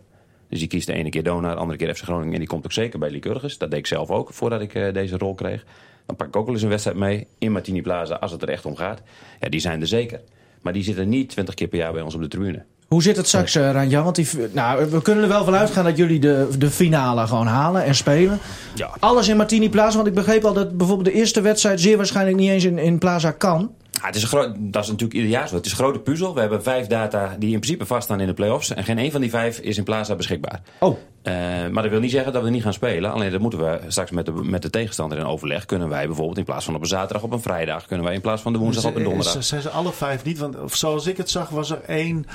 Dus die kiest de ene keer Donar, de andere keer FC Groningen. En die komt ook zeker bij Lycurgus. Dat deed ik zelf ook, voordat ik eh, deze rol kreeg. Dan pak ik ook wel eens een wedstrijd mee in Martini Plaza, als het er echt om gaat. Ja, die zijn er zeker. Maar die zitten niet 20 keer per jaar bij ons op de tribune. Hoe zit het straks, uh, Ranja? Want die, nou, we kunnen er wel van uitgaan dat jullie de, de finale gewoon halen en spelen. Ja. Alles in Martini Plaza. Want ik begreep al dat bijvoorbeeld de eerste wedstrijd zeer waarschijnlijk niet eens in, in Plaza kan. Ja, het is een groot, dat is natuurlijk ieder jaar zo. Het is een grote puzzel. We hebben vijf data die in principe vaststaan in de play-offs. En geen één van die vijf is in Plaza beschikbaar. Oh. Uh, maar dat wil niet zeggen dat we niet gaan spelen. Alleen dat moeten we straks met de, met de tegenstander in overleg. Kunnen wij bijvoorbeeld in plaats van op een zaterdag op een vrijdag... kunnen wij in plaats van de woensdag op een donderdag. Zijn ze alle vijf niet? Want zoals ik het zag was er één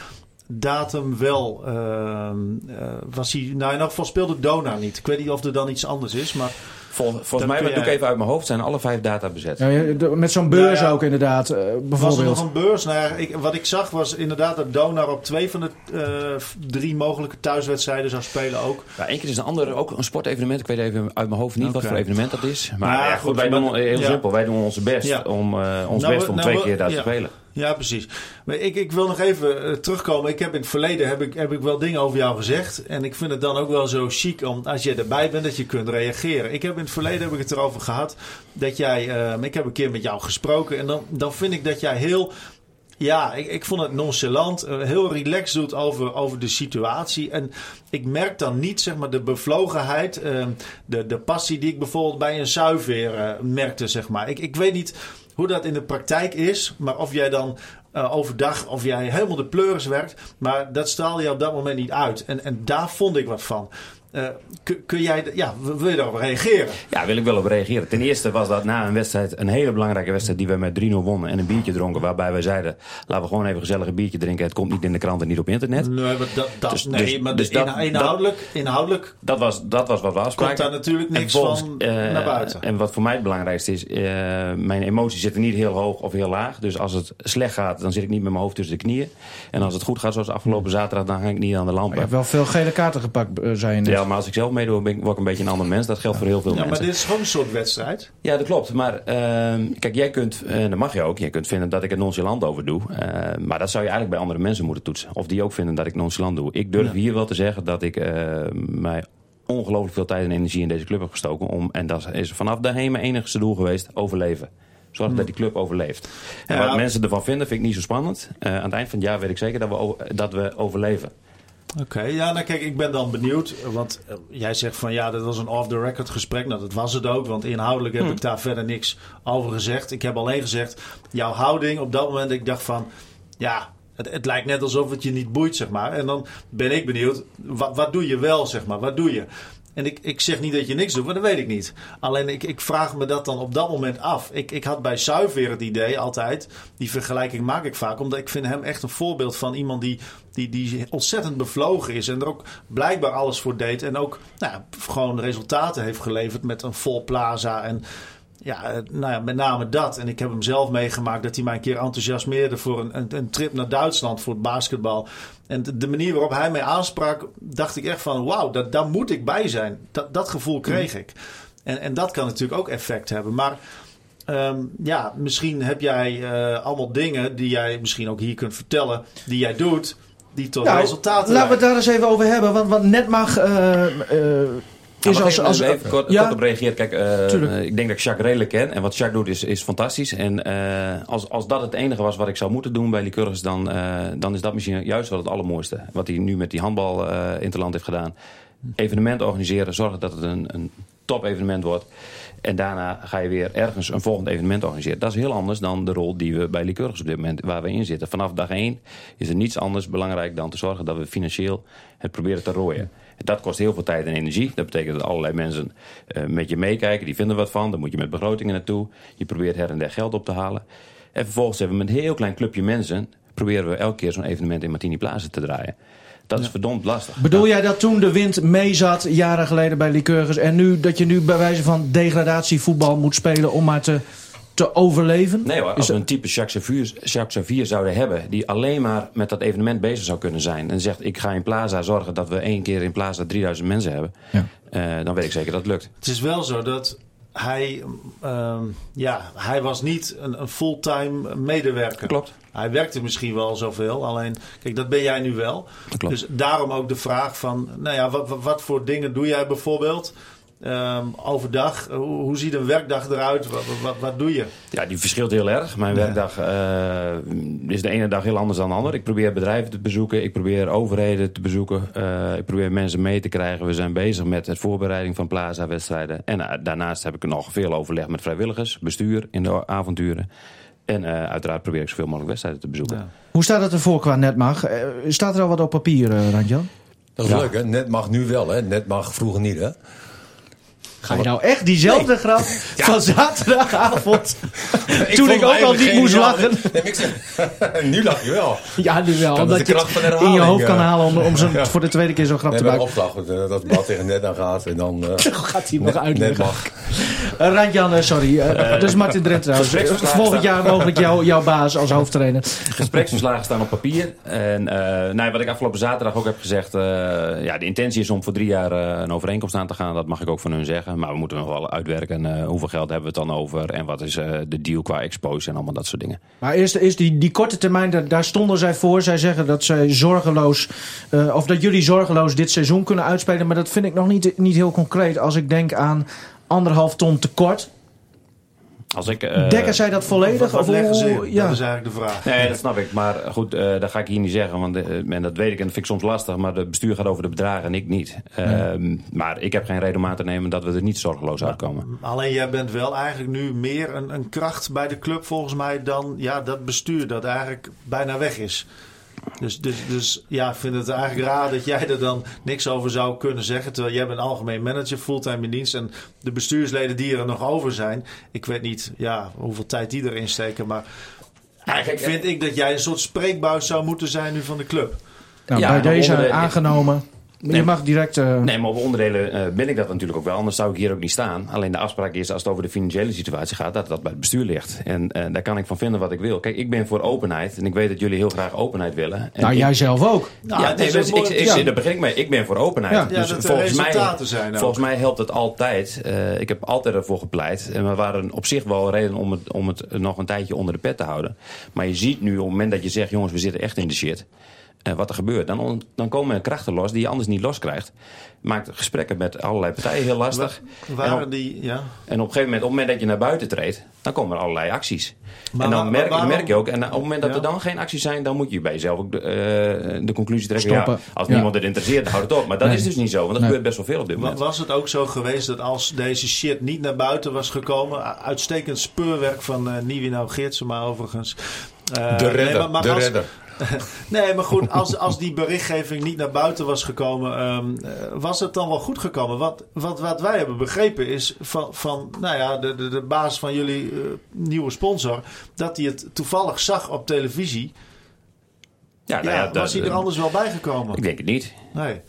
datum wel. Uh, uh, was hij, nou in elk geval speelde Dona niet. Ik weet niet of er dan iets anders is, maar... Vol, volgens mij, wat doe ik even uit mijn hoofd, zijn alle vijf data bezet. Ja, met zo'n beurs nou ja, ook inderdaad, bijvoorbeeld. Was er nog een beurs? Nou ja, ik, wat ik zag was inderdaad dat Donar op twee van de uh, drie mogelijke thuiswedstrijden zou spelen ook. Ja, één keer is een ander, ook een sportevenement. Ik weet even uit mijn hoofd niet okay. wat voor evenement dat is. Maar goed, wij doen heel ja. simpel. Wij doen onze best ja. om uh, ons nou, best om nou, twee keer daar te spelen. Ja, precies. Maar ik, ik wil nog even uh, terugkomen. Ik heb in het verleden heb ik, heb ik wel dingen over jou gezegd. En ik vind het dan ook wel zo chic om als je erbij bent dat je kunt reageren. Ik heb in het verleden heb ik het erover gehad dat jij. Uh, ik heb een keer met jou gesproken. En dan, dan vind ik dat jij heel. Ja, ik, ik vond het nonchalant, uh, heel relaxed doet over, over de situatie. En ik merk dan niet zeg maar, de bevlogenheid, uh, de, de passie die ik bijvoorbeeld bij een zuiver merkte. Zeg maar. ik, ik weet niet hoe dat in de praktijk is, maar of jij dan uh, overdag, of jij helemaal de pleuris werkt. Maar dat straalde je op dat moment niet uit. En, en daar vond ik wat van. Uh, kun, kun, jij, ja, wil je daarop reageren? Ja, wil ik wel op reageren. Ten eerste was dat na een wedstrijd, een hele belangrijke wedstrijd die we met 3-0 wonnen en een biertje dronken. Waarbij wij zeiden, laten we gewoon even gezellig een biertje drinken. Het komt niet in de krant en niet op internet. Nee, maar dat, dat, dus, nee, dus, maar dus dat, inhoudelijk, dat, inhoudelijk dat, was, dat was wat we afspraken. Komt daar natuurlijk niks volgens, van uh, naar buiten. En wat voor mij het belangrijkste is, uh, mijn emoties zitten niet heel hoog of heel laag. Dus als het slecht gaat, dan zit ik niet met mijn hoofd tussen de knieën. En als het goed gaat, zoals afgelopen zaterdag, dan ga ik niet aan de lamp. Je hebt wel veel gele kaarten gepakt, uh, zei je maar als ik zelf meedoe, ben ik, word ik een beetje een ander mens. Dat geldt voor heel veel ja, mensen. maar dit is gewoon een soort wedstrijd. Ja, dat klopt. Maar uh, kijk, jij kunt, en dat mag je ook, jij kunt vinden dat ik er nonchalant over doe. Uh, maar dat zou je eigenlijk bij andere mensen moeten toetsen. Of die ook vinden dat ik nonchalant doe. Ik durf ja. hier wel te zeggen dat ik uh, mij ongelooflijk veel tijd en energie in deze club heb gestoken. Om, en dat is vanaf daarheen mijn enigste doel geweest, overleven. Zorg dat die club overleeft. En ja. wat mensen ervan vinden, vind ik niet zo spannend. Uh, aan het eind van het jaar weet ik zeker dat we, dat we overleven. Oké, okay, ja, nou kijk, ik ben dan benieuwd. Want uh, jij zegt van ja, dat was een off-the-record gesprek. Nou, dat was het ook, want inhoudelijk heb hm. ik daar verder niks over gezegd. Ik heb alleen gezegd, jouw houding op dat moment, ik dacht van ja, het, het, lijkt net alsof het je niet boeit, zeg maar. En dan ben ik benieuwd, wat, wat doe je wel, zeg maar, wat doe je? En ik, ik zeg niet dat je niks doet, maar dat weet ik niet. Alleen ik, ik vraag me dat dan op dat moment af. Ik, ik had bij Zuiver het idee altijd, die vergelijking maak ik vaak, omdat ik vind hem echt een voorbeeld van iemand die, die, die ontzettend bevlogen is. En er ook blijkbaar alles voor deed. En ook nou, gewoon resultaten heeft geleverd met een vol plaza. En ja, nou ja, met name dat. En ik heb hem zelf meegemaakt dat hij mij een keer enthousiasmeerde voor een, een, een trip naar Duitsland voor het basketbal. En de manier waarop hij mij aansprak, dacht ik echt van wauw, dat, daar moet ik bij zijn. Dat, dat gevoel kreeg ik. En, en dat kan natuurlijk ook effect hebben. Maar um, ja, misschien heb jij uh, allemaal dingen die jij misschien ook hier kunt vertellen, die jij doet, die tot nou, resultaten Laten we het daar eens even over hebben. Want, want net mag. Uh, uh, is nou, als, als, even kort, ja? kort op reageert. Kijk, uh, ik denk dat ik Jacques redelijk ken. En wat Jacques doet is, is fantastisch. En uh, als, als dat het enige was wat ik zou moeten doen bij Lycurgus... Dan, uh, dan is dat misschien juist wel het allermooiste. Wat hij nu met die handbal uh, interland heeft gedaan. evenement organiseren, zorgen dat het een, een top evenement wordt. En daarna ga je weer ergens een volgend evenement organiseren. Dat is heel anders dan de rol die we bij Lycurgus op dit moment waar we in zitten. Vanaf dag één is er niets anders belangrijk dan te zorgen dat we financieel het proberen te rooien. Dat kost heel veel tijd en energie. Dat betekent dat allerlei mensen uh, met je meekijken. Die vinden wat van. Dan moet je met begrotingen naartoe. Je probeert her en der geld op te halen. En vervolgens hebben we met een heel klein clubje mensen... proberen we elke keer zo'n evenement in Martini Plaza te draaien. Dat is ja. verdomd lastig. Bedoel jij dat toen de wind mee zat, jaren geleden bij Lycurgus... en nu dat je nu bij wijze van degradatievoetbal moet spelen om maar te, te overleven? Nee hoor, als we een type Jacques Xavier, Jacques Xavier zouden hebben... die alleen maar met dat evenement bezig zou kunnen zijn... en zegt ik ga in Plaza zorgen dat we één keer in Plaza 3000 mensen hebben... Ja. Uh, dan weet ik zeker dat het lukt. Het is wel zo dat hij, uh, ja, hij was niet een, een fulltime medewerker. Klopt. Hij werkte misschien wel zoveel, alleen, kijk, dat ben jij nu wel. Klopt. Dus daarom ook de vraag van, nou ja, wat, wat voor dingen doe jij bijvoorbeeld? Um, overdag, hoe, hoe, ziet een werkdag eruit? Wat, wat, wat, doe je? Ja, die verschilt heel erg. Mijn ja. werkdag uh, is de ene dag heel anders dan de andere. Ik probeer bedrijven te bezoeken, ik probeer overheden te bezoeken, uh, ik probeer mensen mee te krijgen. We zijn bezig met de voorbereiding van Plaza-wedstrijden. En uh, daarnaast heb ik nog veel overleg met vrijwilligers, bestuur in de avonturen. En uh, uiteraard probeer ik zoveel mogelijk wedstrijden te bezoeken. Ja. Hoe staat het ervoor qua netmag? staat er al wat op papier, uh, Randjan? Dat is ja. leuk, hè? Net mag nu wel, hè? Net mag vroeger niet, hè? Ga je nou echt diezelfde nee. grap ja. van zaterdagavond? ik toen ik ook al niet moest lachen. Nee, ik zeg, nu lach je wel. Ja, nu wel. omdat je het in je hoofd kan halen om, om zo, ja. voor de tweede keer zo'n grap nee, te maken. opslag, dat het bal tegen net aan gaat. En dan uh, gaat hij nog uitleggen. Uh, Randjan, sorry. Uh, dus Martin Drent trouwens. Volgend jaar mogelijk jou, jouw baas als hoofdtrainer. Gespreksverslagen staan op papier. En nou, wat ik afgelopen zaterdag ook heb gezegd. ja, de intentie is om voor drie jaar een overeenkomst aan te gaan. Dat mag ik ook van hun zeggen. Maar we moeten nog wel uitwerken uh, hoeveel geld hebben we het dan over... en wat is uh, de deal qua exposure en allemaal dat soort dingen. Maar eerst, eerst die, die korte termijn, daar, daar stonden zij voor. Zij zeggen dat zij zorgeloos... Uh, of dat jullie zorgeloos dit seizoen kunnen uitspelen. Maar dat vind ik nog niet, niet heel concreet. Als ik denk aan anderhalf ton tekort... Als ik, uh, Dekken zij dat volledig? Of leggen ze? Ja. Dat is eigenlijk de vraag. Nee, dat snap ik. Maar goed, uh, dat ga ik hier niet zeggen. Want, uh, en dat weet ik en dat vind ik soms lastig. Maar het bestuur gaat over de bedragen en ik niet. Nee. maar ik heb geen reden om aan te nemen dat we er niet zorgeloos maar, uitkomen. Alleen jij bent wel eigenlijk nu meer een, een kracht bij de club volgens mij... dan ja, dat bestuur dat eigenlijk bijna weg is. Dus, dus, dus ja, ik vind het eigenlijk raar dat jij er dan niks over zou kunnen zeggen. Terwijl jij bent algemeen manager, fulltime in dienst. En de bestuursleden die er nog over zijn. Ik weet niet ja, hoeveel tijd die erin steken. Maar eigenlijk vind ik dat jij een soort spreekbuis zou moeten zijn nu van de club. Nou, ja, bij deze de, aangenomen. Nee, je mag direct... Uh... Nee, maar op onderdelen uh, ben ik dat natuurlijk ook wel. Anders zou ik hier ook niet staan. Alleen de afspraak is, als het over de financiële situatie gaat... dat dat bij het bestuur ligt. En uh, daar kan ik van vinden wat ik wil. Kijk, ik ben voor openheid. En ik weet dat jullie heel graag openheid willen. En nou, ik... jij zelf ook. Nou, ja, nee, dus ik, ik, ja. daar begin ik mee. Ik ben voor openheid. Ja, dus dat volgens, mij, zijn volgens mij helpt het altijd. ik heb altijd ervoor gepleit. En we waren op zich wel reden om het, om het nog een tijdje onder de pet te houden. Maar je ziet nu, op het moment dat je zegt... jongens, we zitten echt in de shit... Uh, wat er gebeurt. Dan, dan komen er krachten los die je anders niet los krijgt. Maakt gesprekken met allerlei partijen heel lastig. Waren en op, die, ja. En op een gegeven moment, op het moment dat je naar buiten treedt, dan komen er allerlei acties. Maar, en dan merk, waarom, merk, je ook, en op het moment dat ja. er dan geen acties zijn, dan moet je bij jezelf ook de, uh, de conclusie trekken. Ja, als ja. niemand het interesseert, dan houdt het op. Maar dat nee. is dus niet zo, want er nee. gebeurt best wel veel op dit moment. Was het ook zo geweest dat als deze shit niet naar buiten was gekomen, uitstekend speurwerk van uh, Niewino Geertsema overigens. Uh, de redder, nee, maar, maar de als, redder. nee, maar goed, als, als die berichtgeving niet naar buiten was gekomen, um, was het dan wel goed gekomen? Wat, wat, wat wij hebben begrepen is van, van nou ja, de, de, de baas van jullie uh, nieuwe sponsor, dat hij het toevallig zag op televisie. Ja, nou ja, ja was hij er anders wel bijgekomen? Ik denk het niet. Nee.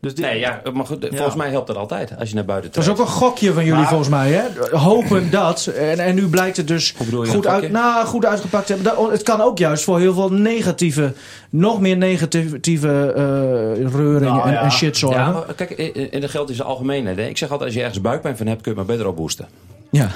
Dus dit, nee, ja, maar goed, volgens ja. mij helpt dat altijd als je naar buiten trekt. Dat is ook een gokje van jullie maar, volgens mij, hè? Hopen dat. En, en nu blijkt het dus goed, uit, nou, goed uitgepakt te hebben. Het kan ook juist voor heel veel negatieve, nog meer negatieve uh, reuringen nou, en, ja. en, shit zorgen. Ja, maar kijk, en dat geldt in zijn algemeenheid. Hè? Ik zeg altijd, als je ergens buikpijn van hebt, kun je maar beter opboosten. Ja.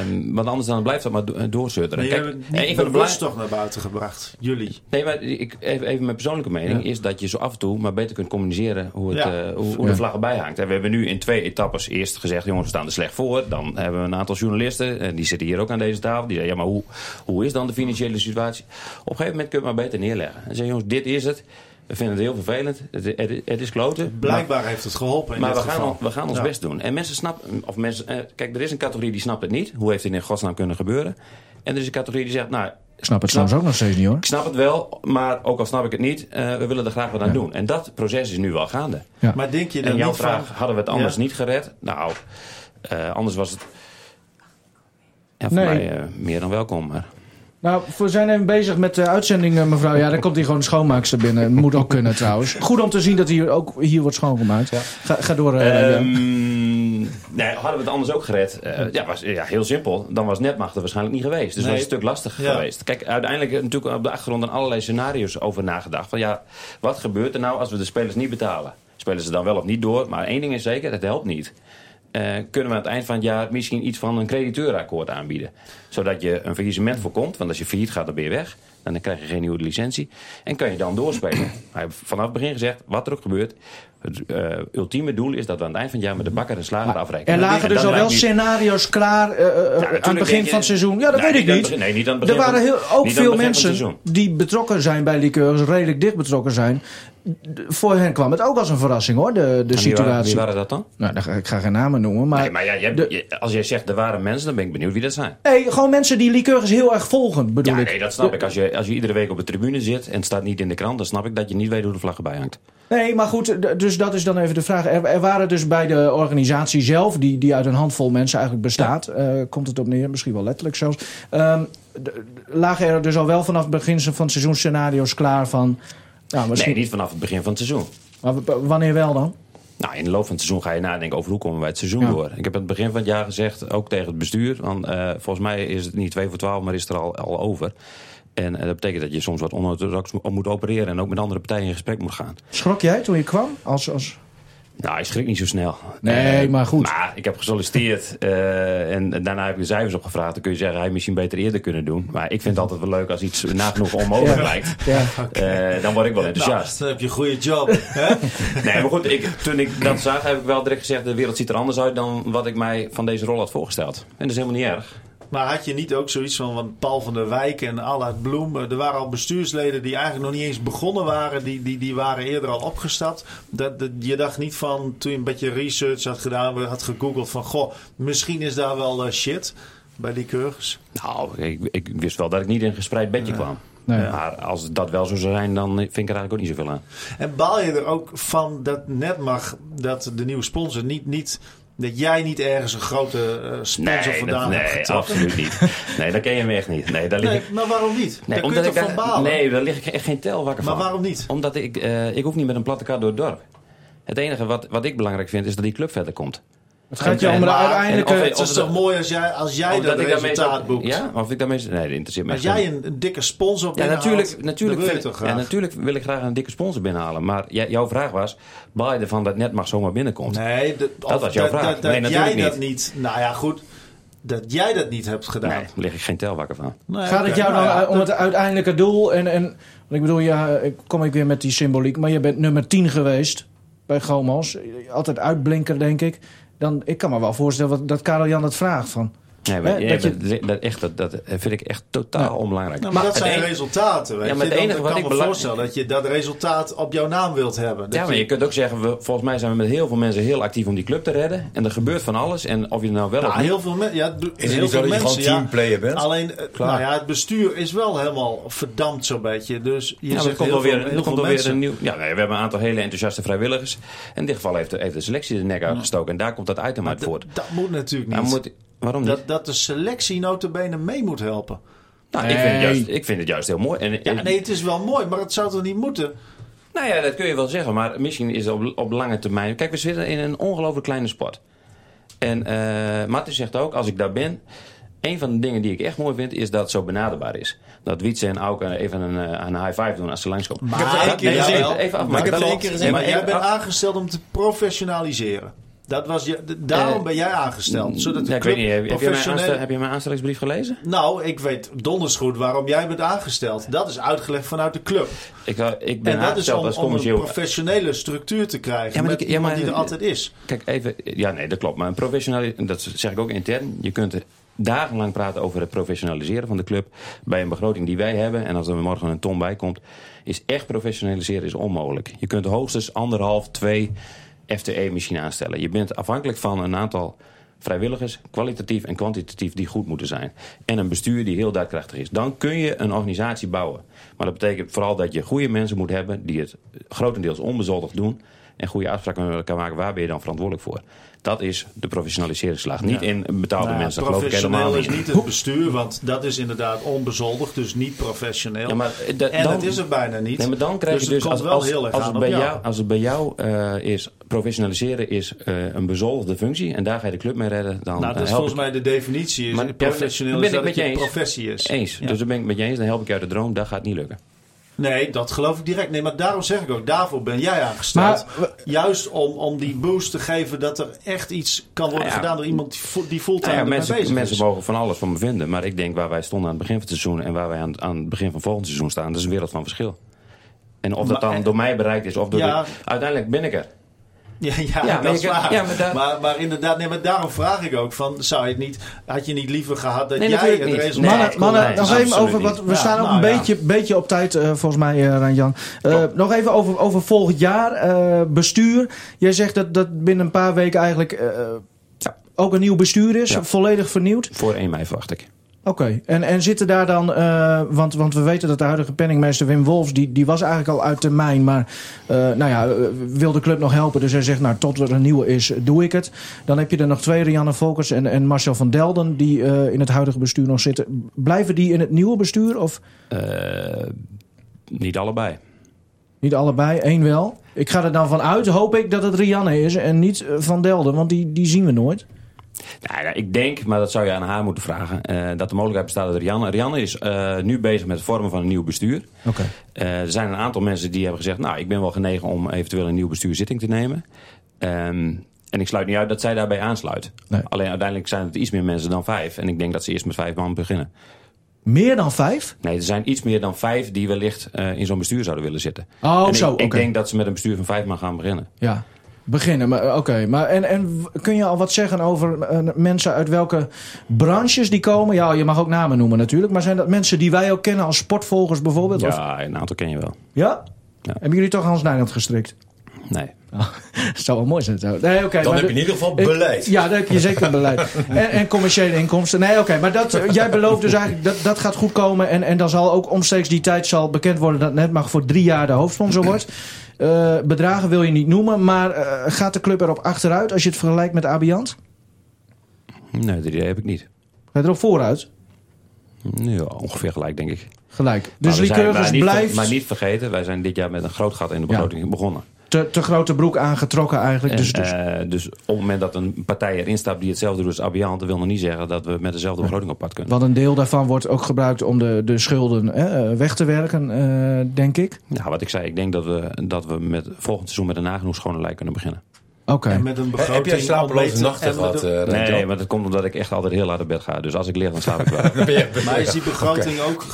Um, want anders dan blijft dat maar do doorzeuteren. Kijk, een van de bewust toch naar buiten gebracht, jullie. Nee, maar ik, even, even mijn persoonlijke mening ja. is dat je zo af en toe maar beter kunt communiceren hoe, het, ja. uh, hoe, hoe ja. de vlag erbij hangt. En we hebben nu in twee etappes eerst gezegd, jongens, we staan er slecht voor. Dan hebben we een aantal journalisten, en die zitten hier ook aan deze tafel. Die zeggen, ja, maar hoe, hoe is dan de financiële situatie? Op een gegeven moment kun je het maar beter neerleggen. En zeggen, jongens, dit is het. We vinden het heel vervelend. Het, het, het is kloten. Blijkbaar heeft het geholpen in Maar dit we gaan, we gaan ons Ja. best doen. En mensen snappen, of mensen, eh, kijk, er is een categorie die snapt het niet. Hoe heeft dit in godsnaam kunnen gebeuren? En er is een categorie die zegt, nou, Ik snap het soms ook nog steeds niet hoor. ik snap het wel, maar ook al snap ik het niet, eh, we willen er graag wat aan doen. En dat proces is nu wel gaande. Maar denk je dan En jouw niet vraag, van... hadden we het anders Ja. niet gered? Nou, eh, anders was het ja, voor Nee. mij meer dan welkom. Maar Nou, we zijn even bezig met de uitzending, mevrouw. Ja, dan komt hier gewoon een schoonmaakster binnen. Moet ook kunnen trouwens. Goed om te zien dat hier ook hier wordt schoongemaakt. Ga, ga door. eh, Ehm, Jan. nee, hadden we het anders ook gered? Eh, ja, was, ja, heel simpel. Dan was Netmacht er waarschijnlijk niet geweest. Dus Nee. was het een stuk lastiger Ja. geweest. Kijk, uiteindelijk eh, natuurlijk op de achtergrond aan allerlei scenario's over nagedacht. Van ja, wat gebeurt er nou als we de spelers niet betalen? Spelen ze dan wel of niet door? Maar één ding is zeker, het helpt niet. Eh, kunnen we aan het eind van het jaar misschien iets van een crediteurakkoord aanbieden. Zodat je een faillissement voorkomt. Want als je failliet gaat, dan ben je weg. En dan krijg je geen nieuwe licentie. En kan je dan doorspelen. Hij heeft vanaf het begin gezegd, wat er ook gebeurt... het eh, ultieme doel is dat we aan het eind van het jaar... met de bakker en slager afrekenen. er lagen En dus al wel niet- scenario's klaar eh, aan het begin je- van het seizoen. Ja, dat weet ik niet aan nee, niet aan het er waren heel, ook veel mensen die betrokken zijn bij liqueurs, redelijk dicht betrokken zijn. Voor hen kwam het ook als een verrassing hoor, de, de En wie situatie. waren, wie waren dat dan? Nou, dan ga- ik ga geen namen noemen, maar... Nee, maar ja, je hebt- de- je- als jij zegt er waren mensen, dan ben ik benieuwd wie dat zijn. Nee, gewoon mensen die liqueurs heel erg volgen, bedoel Ja, ik. nee, dat snap ik. Als je, als je iedere week op de tribune zit en het staat niet in de krant, dan snap ik dat je niet weet hoe de vlag erbij hangt. Nee, maar goed, dus dat is dan even de vraag. Er, er waren dus bij de organisatie zelf, die, die uit een handvol mensen eigenlijk bestaat, eh, komt het op neer, misschien wel letterlijk zelfs. ehm, d- lagen er dus al wel vanaf het begin van het seizoen scenario's klaar van. Nou, misschien, Nee, niet vanaf het begin van het seizoen. maar wanneer wel dan? Nou, in de loop van het seizoen ga je nadenken over hoe komen wij het seizoen Ja. door. Ik heb aan het begin van het jaar gezegd, ook tegen het bestuur, want eh, volgens mij is het niet 2 voor 12, maar is het er al, al over. En eh, dat betekent dat je soms wat onorthodox mo- moet opereren en ook met andere partijen in gesprek moet gaan. Schrok jij toen je kwam? Als, als... Nou, ik schrik niet zo snel. Nee, Eh, maar goed. Maar ik heb gesolliciteerd eh, en daarna heb ik de cijfers opgevraagd. Dan kun je zeggen, hij misschien beter eerder kunnen doen. Maar ik vind het altijd wel leuk als iets nagenoeg onmogelijk Ja. lijkt. Ja. Eh, dan word ik wel Nou, enthousiast. dan heb je een goede job. hè? Nee, maar goed, ik, toen ik dat zag, heb ik wel direct gezegd... de wereld ziet er anders uit dan wat ik mij van deze rol had voorgesteld. En dat is helemaal niet erg. Maar had je niet ook zoiets van, van Paul van der Wijk en Allard Bloem? eh, Er waren al bestuursleden die eigenlijk nog niet eens begonnen waren. Die, die, die waren eerder al opgestapt. Dat, dat, je dacht niet van, toen je een beetje research had gedaan, had gegoogeld van... Goh, misschien is daar wel eh, shit bij die keurgers. Nou, ik, ik wist wel dat ik niet in een gespreid bedje kwam. Nee. Maar als dat wel zo zou zijn, dan vind ik er eigenlijk ook niet zoveel aan. En baal je er ook van dat net mag, dat de nieuwe sponsor niet... niet dat jij niet ergens een grote eh, sponsor Nee, vandaan dat, hebt nee absoluut niet. Nee, dat ken je me echt niet. Nee, daar lig Nee, ik... maar waarom niet? Nee, daar kun je toch van balen? Nee, daar lig ik echt geen tel wakker maar van. waarom niet? Omdat ik, eh, ik hoef niet met een platte kar door het dorp. Het enige wat, wat ik belangrijk vind, is dat die club verder komt. Het gaat je om de uiteindelijke... of- Het is toch mooi als jij, als jij dat resultaat boekt? Ja, of ik daarmee... Nee, dat interesseert me Als jij een, een dikke sponsor Ja, binnenhaalt, natuurlijk, natuurlijk, dan wil ik, ja, natuurlijk wil ik graag een dikke sponsor binnenhalen. Maar jij- jouw vraag was, baal je ervan dat net mag zomaar binnenkomt? Nee, dat, Dat was jouw vraag. Dat, dat Nee, jij natuurlijk dat niet. Nou ja, goed. Dat jij dat niet hebt gedaan. Nee, daar lig ik geen tel wakker van. Nee, Gaat het jou nou dan ja, uh, om het uiteindelijke doel? En, en want ik bedoel, ja, ik kom ik weer met die symboliek. Maar je bent nummer 10 geweest bij Gomos. Altijd uitblinker, denk ik. Dan, ik kan me wel voorstellen wat, dat Karel Jan het vraagt. Van. Nee, maar, nee, dat je- dat, dat, echt, dat, dat vind ik echt totaal Ja. onbelangrijk. Nou, maar dat Het zijn enige- resultaten. Weet Ja, maar je. het enige wat kan ik me belang- voorstellen dat je dat resultaat op jouw naam wilt hebben. Dat Ja, maar je kunt ook zeggen, we, volgens mij zijn we met heel veel mensen heel actief om die club te redden. En er gebeurt van alles. En of je er nou wel Nou, of niet... heel veel mensen. Ja, do- Is het heel veel dat je mensen, gewoon ja. teamplayer bent? Alleen, eh, nou ja, het bestuur is wel helemaal verdampt zo'n beetje. Dus je Ja, er zegt komt heel wel weer, veel, er heel komt weer mensen. een nieuw. Ja, nee, we hebben een aantal hele enthousiaste vrijwilligers. En in dit geval heeft de, heeft de selectie de nek uitgestoken. En daar komt dat item uit voort. dat moet natuurlijk niet. Waarom niet? dat, dat de selectie notabene mee moet helpen. nou, ik, vind het juist, ik vind het juist heel mooi. En, Ja, nee, het is wel mooi, maar het zou toch niet moeten? Nou ja, dat kun je wel zeggen. Maar misschien is het op, op lange termijn... Kijk, we zitten in een ongelooflijk kleine sport. En eh Martin zegt ook, als ik daar ben... Een van de dingen die ik echt mooi vind, is dat het zo benaderbaar is. Dat Wietse en Auken even een, eh, een high five doen als ze langskomen. Maar ik heb één keer maar jij bent af. aangesteld om te professionaliseren. Dat was je, daarom Eh, ben jij aangesteld. Zodat de Ja, ik weet niet, heb, je mijn heb je mijn aanstellingsbrief gelezen? Nou, ik weet donders goed waarom jij bent aangesteld. Dat is uitgelegd vanuit de club. Ik, eh, ik ben En dat is om, als om een professionele structuur te krijgen. Ja, maar met die- ja, iemand maar- die er altijd is. Kijk, even... Ja, nee, dat klopt. Maar een professioneel... Dat zeg ik ook intern. Je kunt dagenlang praten over het professionaliseren van de club. Bij een begroting die wij hebben, en als er morgen een ton bij komt, is echt professionaliseren is onmogelijk. Je kunt hoogstens anderhalf, twee FTE misschien aanstellen. Je bent afhankelijk van een aantal vrijwilligers, kwalitatief en kwantitatief, die goed moeten zijn. En een bestuur die heel daadkrachtig is. Dan kun je een organisatie bouwen. Maar dat betekent vooral dat je goede mensen moet hebben die het grotendeels onbezoldigd doen. En goede afspraken kan maken, waar ben je dan verantwoordelijk voor? Dat is de professionaliseringsslag. Niet in betaalde Nou, mensen, geloof ik helemaal professioneel is niet. niet het bestuur, want dat is inderdaad onbezoldigd, dus niet professioneel. Ja, maar, eh, da- en dan- dat is het bijna niet. Nee, maar dan krijg dus je dus, het als, wel als, heel erg als, aan het bij jou. jou, als het bij jou eh, is, professionaliseren is eh, een bezoldigde functie en daar ga je de club mee redden, dan Nou, dat is volgens mij de definitie. Is Maar- professioneel is dat met je professie is. eens. Ja. Dus daar ben ik met je eens, dan help ik je uit de droom, dat gaat niet lukken. Nee, dat geloof ik direct. Nee, maar daarom zeg ik ook, daarvoor ben jij aangesteld. Maar- Juist om, om die boost te geven dat er echt iets kan worden Nou ja. gedaan door iemand die, die fulltime Nou ja, mensen bezig mensen is. mogen van alles van me vinden, maar ik denk waar wij stonden aan het begin van het seizoen en waar wij aan, aan het begin van volgend seizoen staan, dat is een wereld van verschil. En of dat dan door mij bereikt is of door Ja. de- uiteindelijk ben ik er. Ja, ja, dat is kan- waar. ja, maar maar, maar inderdaad, nee, maar daarom vraag ik ook van, zou je het niet, had je niet liever gehad dat Nee, jij het niet. resultaat Mannen, Nee, mannen nee, nog even absoluut over wat. We Ja, staan ook nou een ja. beetje, beetje op tijd, eh, volgens mij, eh Ranjan. Eh, nog even over, over volgend jaar. eh, bestuur. Jij zegt dat, dat binnen een paar weken eigenlijk eh, Ja. ook een nieuw bestuur is. Ja. Volledig vernieuwd. Voor 1 mei verwacht ik. Oké. En, en zitten daar dan. eh, want, want we weten dat de huidige penningmeester Wim Wolfs. Die, die was eigenlijk al uit termijn. Maar. eh, nou ja, eh, wil de club nog helpen. Dus hij zegt. Nou, tot er een nieuwe is, doe ik het. Dan heb je er nog twee. Rianne Volkers en, en Marcel van Delden. Die in het huidige bestuur nog zitten. Blijven die in het nieuwe bestuur? Of. Niet allebei. Niet allebei, één wel. Ik ga er dan van uit, hoop ik, dat het Rianne is en niet Van Delden, want die, die zien we nooit. Nou, ik denk, maar dat zou je aan haar moeten vragen, eh, dat de mogelijkheid bestaat dat Rianne... Rianne is eh, nu bezig met het vormen van een nieuw bestuur. Oké. Eh, er zijn een aantal mensen die hebben gezegd... nou, ik ben wel genegen om eventueel een nieuw bestuur zitting te nemen. Ehm, en ik sluit niet uit dat zij daarbij aansluit. Nee. Alleen uiteindelijk zijn het iets meer mensen dan vijf. En ik denk dat ze eerst met vijf man beginnen. Meer dan vijf? Nee, er zijn iets meer dan vijf die wellicht in zo'n bestuur zouden willen zitten. Oh, en zo, ik, ik denk dat ze met een bestuur van vijf man gaan beginnen. Ja, beginnen. Maar, eh, Oké, maar en, en kun je al wat zeggen over eh, mensen uit welke branches die komen? Ja, je mag ook namen noemen natuurlijk. Maar zijn dat mensen die wij ook kennen als sportvolgers bijvoorbeeld? Of- Ja, een aantal ken je wel. ja? Ja. Hebben jullie toch Hans Nijland gestrikt? Nee. Dat zou wel mooi zijn. Zo. Nee, oké. Dan maar heb je in ieder geval Ik- beleid. Ja, dan heb je zeker beleid. En, en commerciële inkomsten. Nee, oké. maar dat, eh, jij belooft dus eigenlijk dat dat gaat goed komen. En, en dan zal ook omstreeks die tijd zal bekend worden dat Netmag voor drie jaar de hoofdsponsor wordt. Eh, bedragen wil je niet noemen. Maar eh, gaat de club erop achteruit als je het vergelijkt met Abiant? Nee, dat idee heb ik niet. Gaat het erop vooruit? Ja, ongeveer gelijk, denk ik. Gelijk. Dus Lycurgus blijft Maar niet vergeten, wij zijn dit jaar met een groot gat in de begroting begonnen. Te, te grote broek aangetrokken eigenlijk. En, dus, dus, eh, dus op het moment dat een partij erin staat die hetzelfde doet als Abiant... wil nog niet zeggen dat we met dezelfde begroting op pad kunnen. want een deel daarvan wordt ook gebruikt om de, de schulden eh, weg te werken, eh, denk ik. Nou, wat ik zei, ik denk dat we, dat we met volgend seizoen met een nagenoeg schone lijn kunnen beginnen. Oké. En met een begroting Heb jij slapeloze nachten gehad? een- eh? Nee, maar dat komt omdat ik echt altijd heel laat op bed ga. Dus als ik lig, dan slaap ik wel. Maar is die begroting ook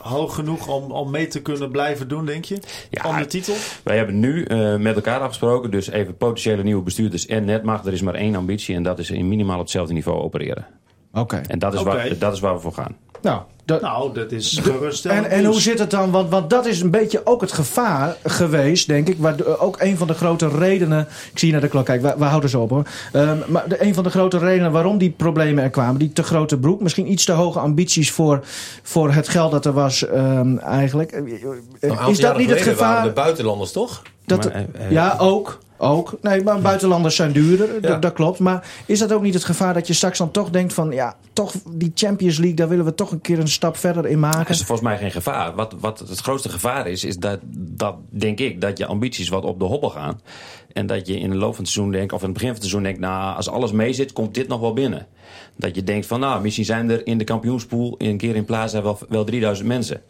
hoog genoeg om, om mee te kunnen blijven doen, denk je? Ja, om de titel? Wij hebben nu eh, met elkaar afgesproken, dus even potentiële nieuwe bestuurders en netmacht. Er is maar één ambitie en dat is in minimaal op hetzelfde niveau opereren. Oké. En dat is, waar, dat is waar we voor gaan. Nou, dat, Nou, dat is geruststellend En, en hoe zit het dan? Want, want dat is een beetje ook het gevaar geweest, denk ik. Waar ook een van de grote redenen. Ik zie je naar de klok, kijk, we, we houden zo op hoor. Ehm, maar de, een van de grote redenen waarom die problemen er kwamen, die te grote broek, misschien iets te hoge ambities voor, voor het geld dat er was, ehm, eigenlijk. Is dat niet het gevaar? De buitenlanders toch? Dat, Maar, eh, eh, ja, ook. Ook. Nee, maar buitenlanders zijn duurder. Ja. Dat, dat klopt. Maar is dat ook niet het gevaar dat je straks dan toch denkt van... ja, toch die Champions League, daar willen we toch een keer een stap verder in maken? is volgens mij geen gevaar. Wat, wat het grootste gevaar is, is dat, dat, denk ik, dat je ambities wat op de hobbel gaan. En dat je in de loop van het seizoen denkt, of in het begin van het seizoen denkt, nou, als alles mee zit, komt dit nog wel binnen. Dat je denkt van, nou, misschien zijn er in de kampioenspool een keer in Plaza wel, wel 3000 mensen.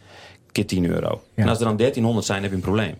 Keer 10 euro. Ja. En als er dan 1300 zijn, heb je een probleem.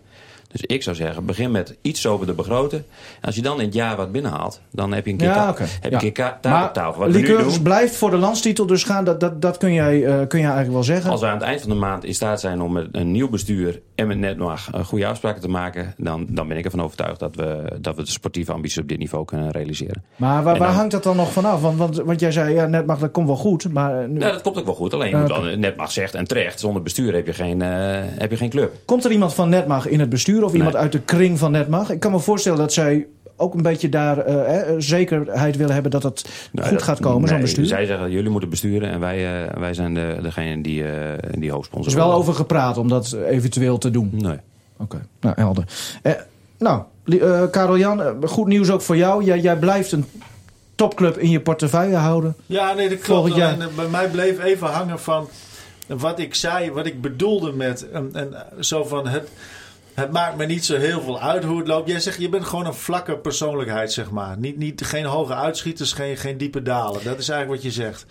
Dus ik zou zeggen, begin met iets over de begroten. En als je dan in het jaar wat binnenhaalt, dan heb je een keer, Ja, heb Ja. een keer ka- taak op tafel. Wat we nu Lycurgus doen, blijft voor de landstitel dus gaan. Dat, dat, dat kun, jij, eh, kun jij eigenlijk wel zeggen. als we aan het eind van de maand in staat zijn om met een nieuw bestuur en met Netmag eh, goede afspraken te maken, dan, dan ben ik ervan overtuigd dat we, dat we de sportieve ambities op dit niveau kunnen realiseren. Maar waar, En waar dan- hangt dat dan nog vanaf? Want, want, want jij zei, ja, net mag dat komt wel goed. Maar nu- Ja, dat komt ook wel goed. Alleen je moet dan, Netmag zegt en terecht, zonder bestuur heb je geen, eh, heb je geen club. komt er iemand van Netmag in het bestuur of iemand Nee. uit de kring van Netmag? Ik kan me voorstellen dat zij ook een beetje daar eh, eh, zekerheid willen hebben dat het Nou, goed dat- gaat komen, zo'n nee, bestuur. Zij zeggen, jullie moeten besturen en wij, eh, wij zijn de, degene die, eh die Er hoofdsponsor is wel over gepraat om dat eventueel te doen. Nee. Oké, nou helder. Eh, nou, Li- eh, Karel Jan, eh, goed nieuws ook voor jou. Jij, jij blijft een topclub in je portefeuille houden. Ja, nee, dat klopt. Volgend jaar. Alleen, bij mij bleef even hangen van wat ik zei, wat ik bedoelde met en, en, zo van het. Het maakt me niet zo heel veel uit hoe het loopt. Jij zegt, je bent gewoon een vlakke persoonlijkheid, zeg maar. Niet, niet, geen hoge uitschieters, geen, geen diepe dalen. Dat is eigenlijk wat je zegt.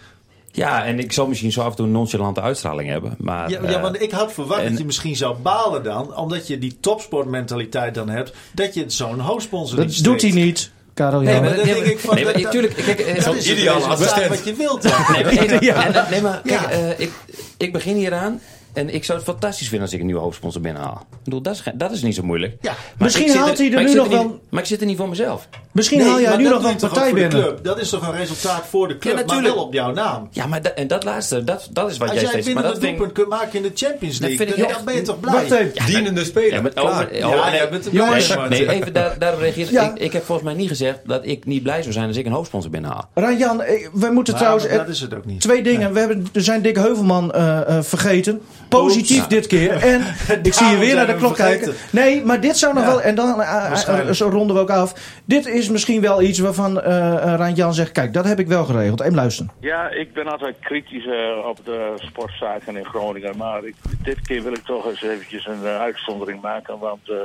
Ja, en ik zal misschien zo af en toe een nonchalante uitstraling hebben. Maar, Ja, eh, ja, want ik had verwacht en- dat je misschien zou balen dan. Omdat je die topsportmentaliteit dan hebt. Dat je zo'n hoofdsponsor Dat doet hij niet, Karel Jan. Nee, maar dat- denk ik van... nee, maar dat- tuurlijk, kijk, eh, dat zo'n is het ideale resultaat assistent. wat je wilt. dan. Nee, maar, nee, maar kijk, eh, ik, ik begin hieraan. En ik zou het fantastisch vinden als ik een nieuwe hoofdsponsor binnenhaal. Ik bedoel, dat is, dat is niet zo moeilijk. Ja. Maar Misschien ik zit haalt hij er nu nog niet- wel- Maar ik zit er niet voor mezelf. Misschien Nee, haal jij nu nog wel een partij binnen. club? Dat is toch een resultaat voor de club, maar natuurlijk. wel op jouw naam. Ja, maar dat, en dat laatste, dat, dat is wat Als jij jij steeds... binnen dat vind ik- doelpunt kunt maken in de Champions Dat League, vind ik dan, dan ben je toch blij? Wacht even. Dienende speler. Ja, over, Ja, jij Nee, even daar, daarop reageren. Ik, ik heb volgens mij niet gezegd dat ik niet blij zou zijn als ik een hoofdsponsor binnenhaal. Ranjan, eh, we moeten trouwens... dat is het ook niet. Twee dingen. We hebben, er zijn Dick Heuvelman eh, eh, vergeten. Positief dit keer. En ik zie je weer naar de klok kijken. Nee, maar dit zou nog Ja, wel... En dan eh, eh, waarschijnlijk. zo ronden we ook af. Dit is misschien wel iets waarvan eh eh, Rijn-Jan zegt... Kijk, dat heb ik wel geregeld. Even luisteren. Ja, ik ben altijd kritisch eh, op de sportzaken in Groningen. Maar ik, dit keer wil ik toch eens eventjes een eh, uitzondering maken. Want eh,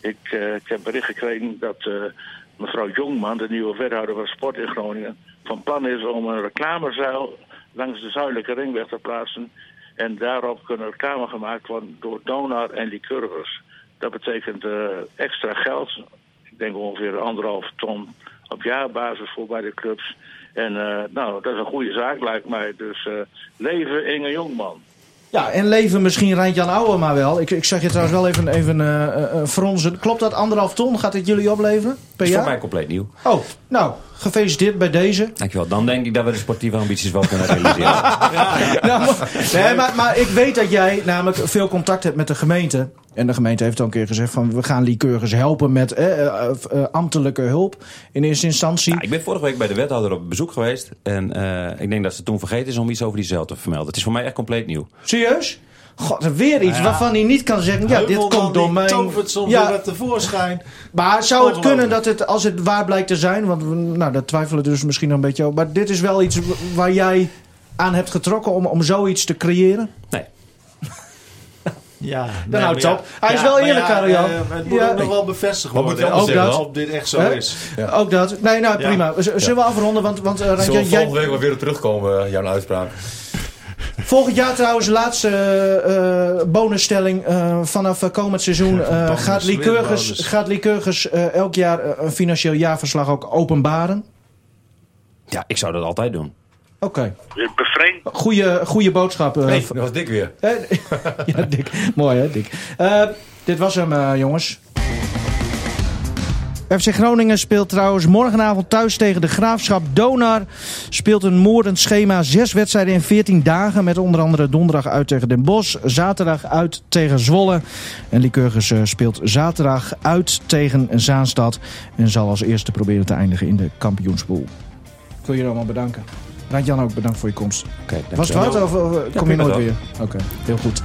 ik, eh, ik heb bericht gekregen dat eh, mevrouw Jongman, de nieuwe wethouder van sport in Groningen, van plan is om een reclamezuil langs de zuidelijke ringweg te plaatsen. En daarop kunnen reclame gemaakt worden door Donar en Lycurgus. Dat betekent eh, extra geld. Ik denk ongeveer anderhalf ton op jaarbasis voor bij de clubs. En eh, nou, dat is een goede zaak lijkt mij. Dus eh, leven Inge Jongman. Ja, en leven misschien Rijn-Jan Ouwe maar wel. Ik, ik zeg je trouwens wel even, even eh, fronzen. Klopt dat anderhalf ton? Gaat dit jullie opleveren per Dat is voor mij jaar? compleet nieuw. Oh, nou, gefeliciteerd bij deze. Dankjewel. Dan denk ik dat we de sportieve ambities wel kunnen realiseren. Nou, maar- nee, maar, maar ik weet dat jij namelijk veel contact hebt met de gemeente. En de gemeente heeft al een keer gezegd van we gaan Lycurgus helpen met eh, eh, eh, ambtelijke hulp in eerste instantie. Ja, ik ben vorige week bij de wethouder op bezoek geweest. En eh, ik denk dat ze toen vergeten is om iets over die zeil te vermelden. Het is voor mij echt compleet nieuw. Serieus? God, weer iets Ja. waarvan hij niet kan zeggen, ja, dit komt door mijn... tovert soms Ja. weer wat tevoorschijn. Maar zou het kunnen dat het, als het waar blijkt te zijn, want we- nou, dat twijfelen dus misschien een beetje over. Maar dit is wel iets waar jij aan hebt getrokken om, om zoiets te creëren? Nee. Ja, Dan houdt het op. Hij is wel eerlijk, Karel-Jan. eh, het moet Ja. ook nog wel bevestigd worden. zeggen dat, of dit echt zo is. Ja. Ook dat. Nee, nou prima. Z- Zullen we afronden? Want, want uh, Zullen we jij, volgende week wel weer terugkomen, eh, jouw uitspraak? Volgend jaar trouwens, laatste eh, bonusstelling eh, vanaf eh, komend seizoen. eh, gaat Lycurgus, gaat Lycurgus eh, elk jaar een financieel jaarverslag ook openbaren? Ja, ik zou dat altijd doen. Oké. Bevreemd. Goeie, goeie boodschap. eh, Nee, dat was dik weer. Ja, Dick. Mooi hè, Dick. Eh, dit was hem, jongens. FC Groningen speelt trouwens morgenavond thuis tegen de Graafschap. Donar speelt een moordend schema. Zes wedstrijden in 14 dagen. Met onder andere donderdag uit tegen Den Bosch. Zaterdag uit tegen Zwolle. En Lycurgus eh, speelt zaterdag uit tegen Zaanstad. En zal als eerste proberen te eindigen in de kampioenspool. Ik wil je allemaal bedanken. Randjan ook bedankt voor je komst. Was het wat of, of, kom je nooit weer? Oké, heel goed.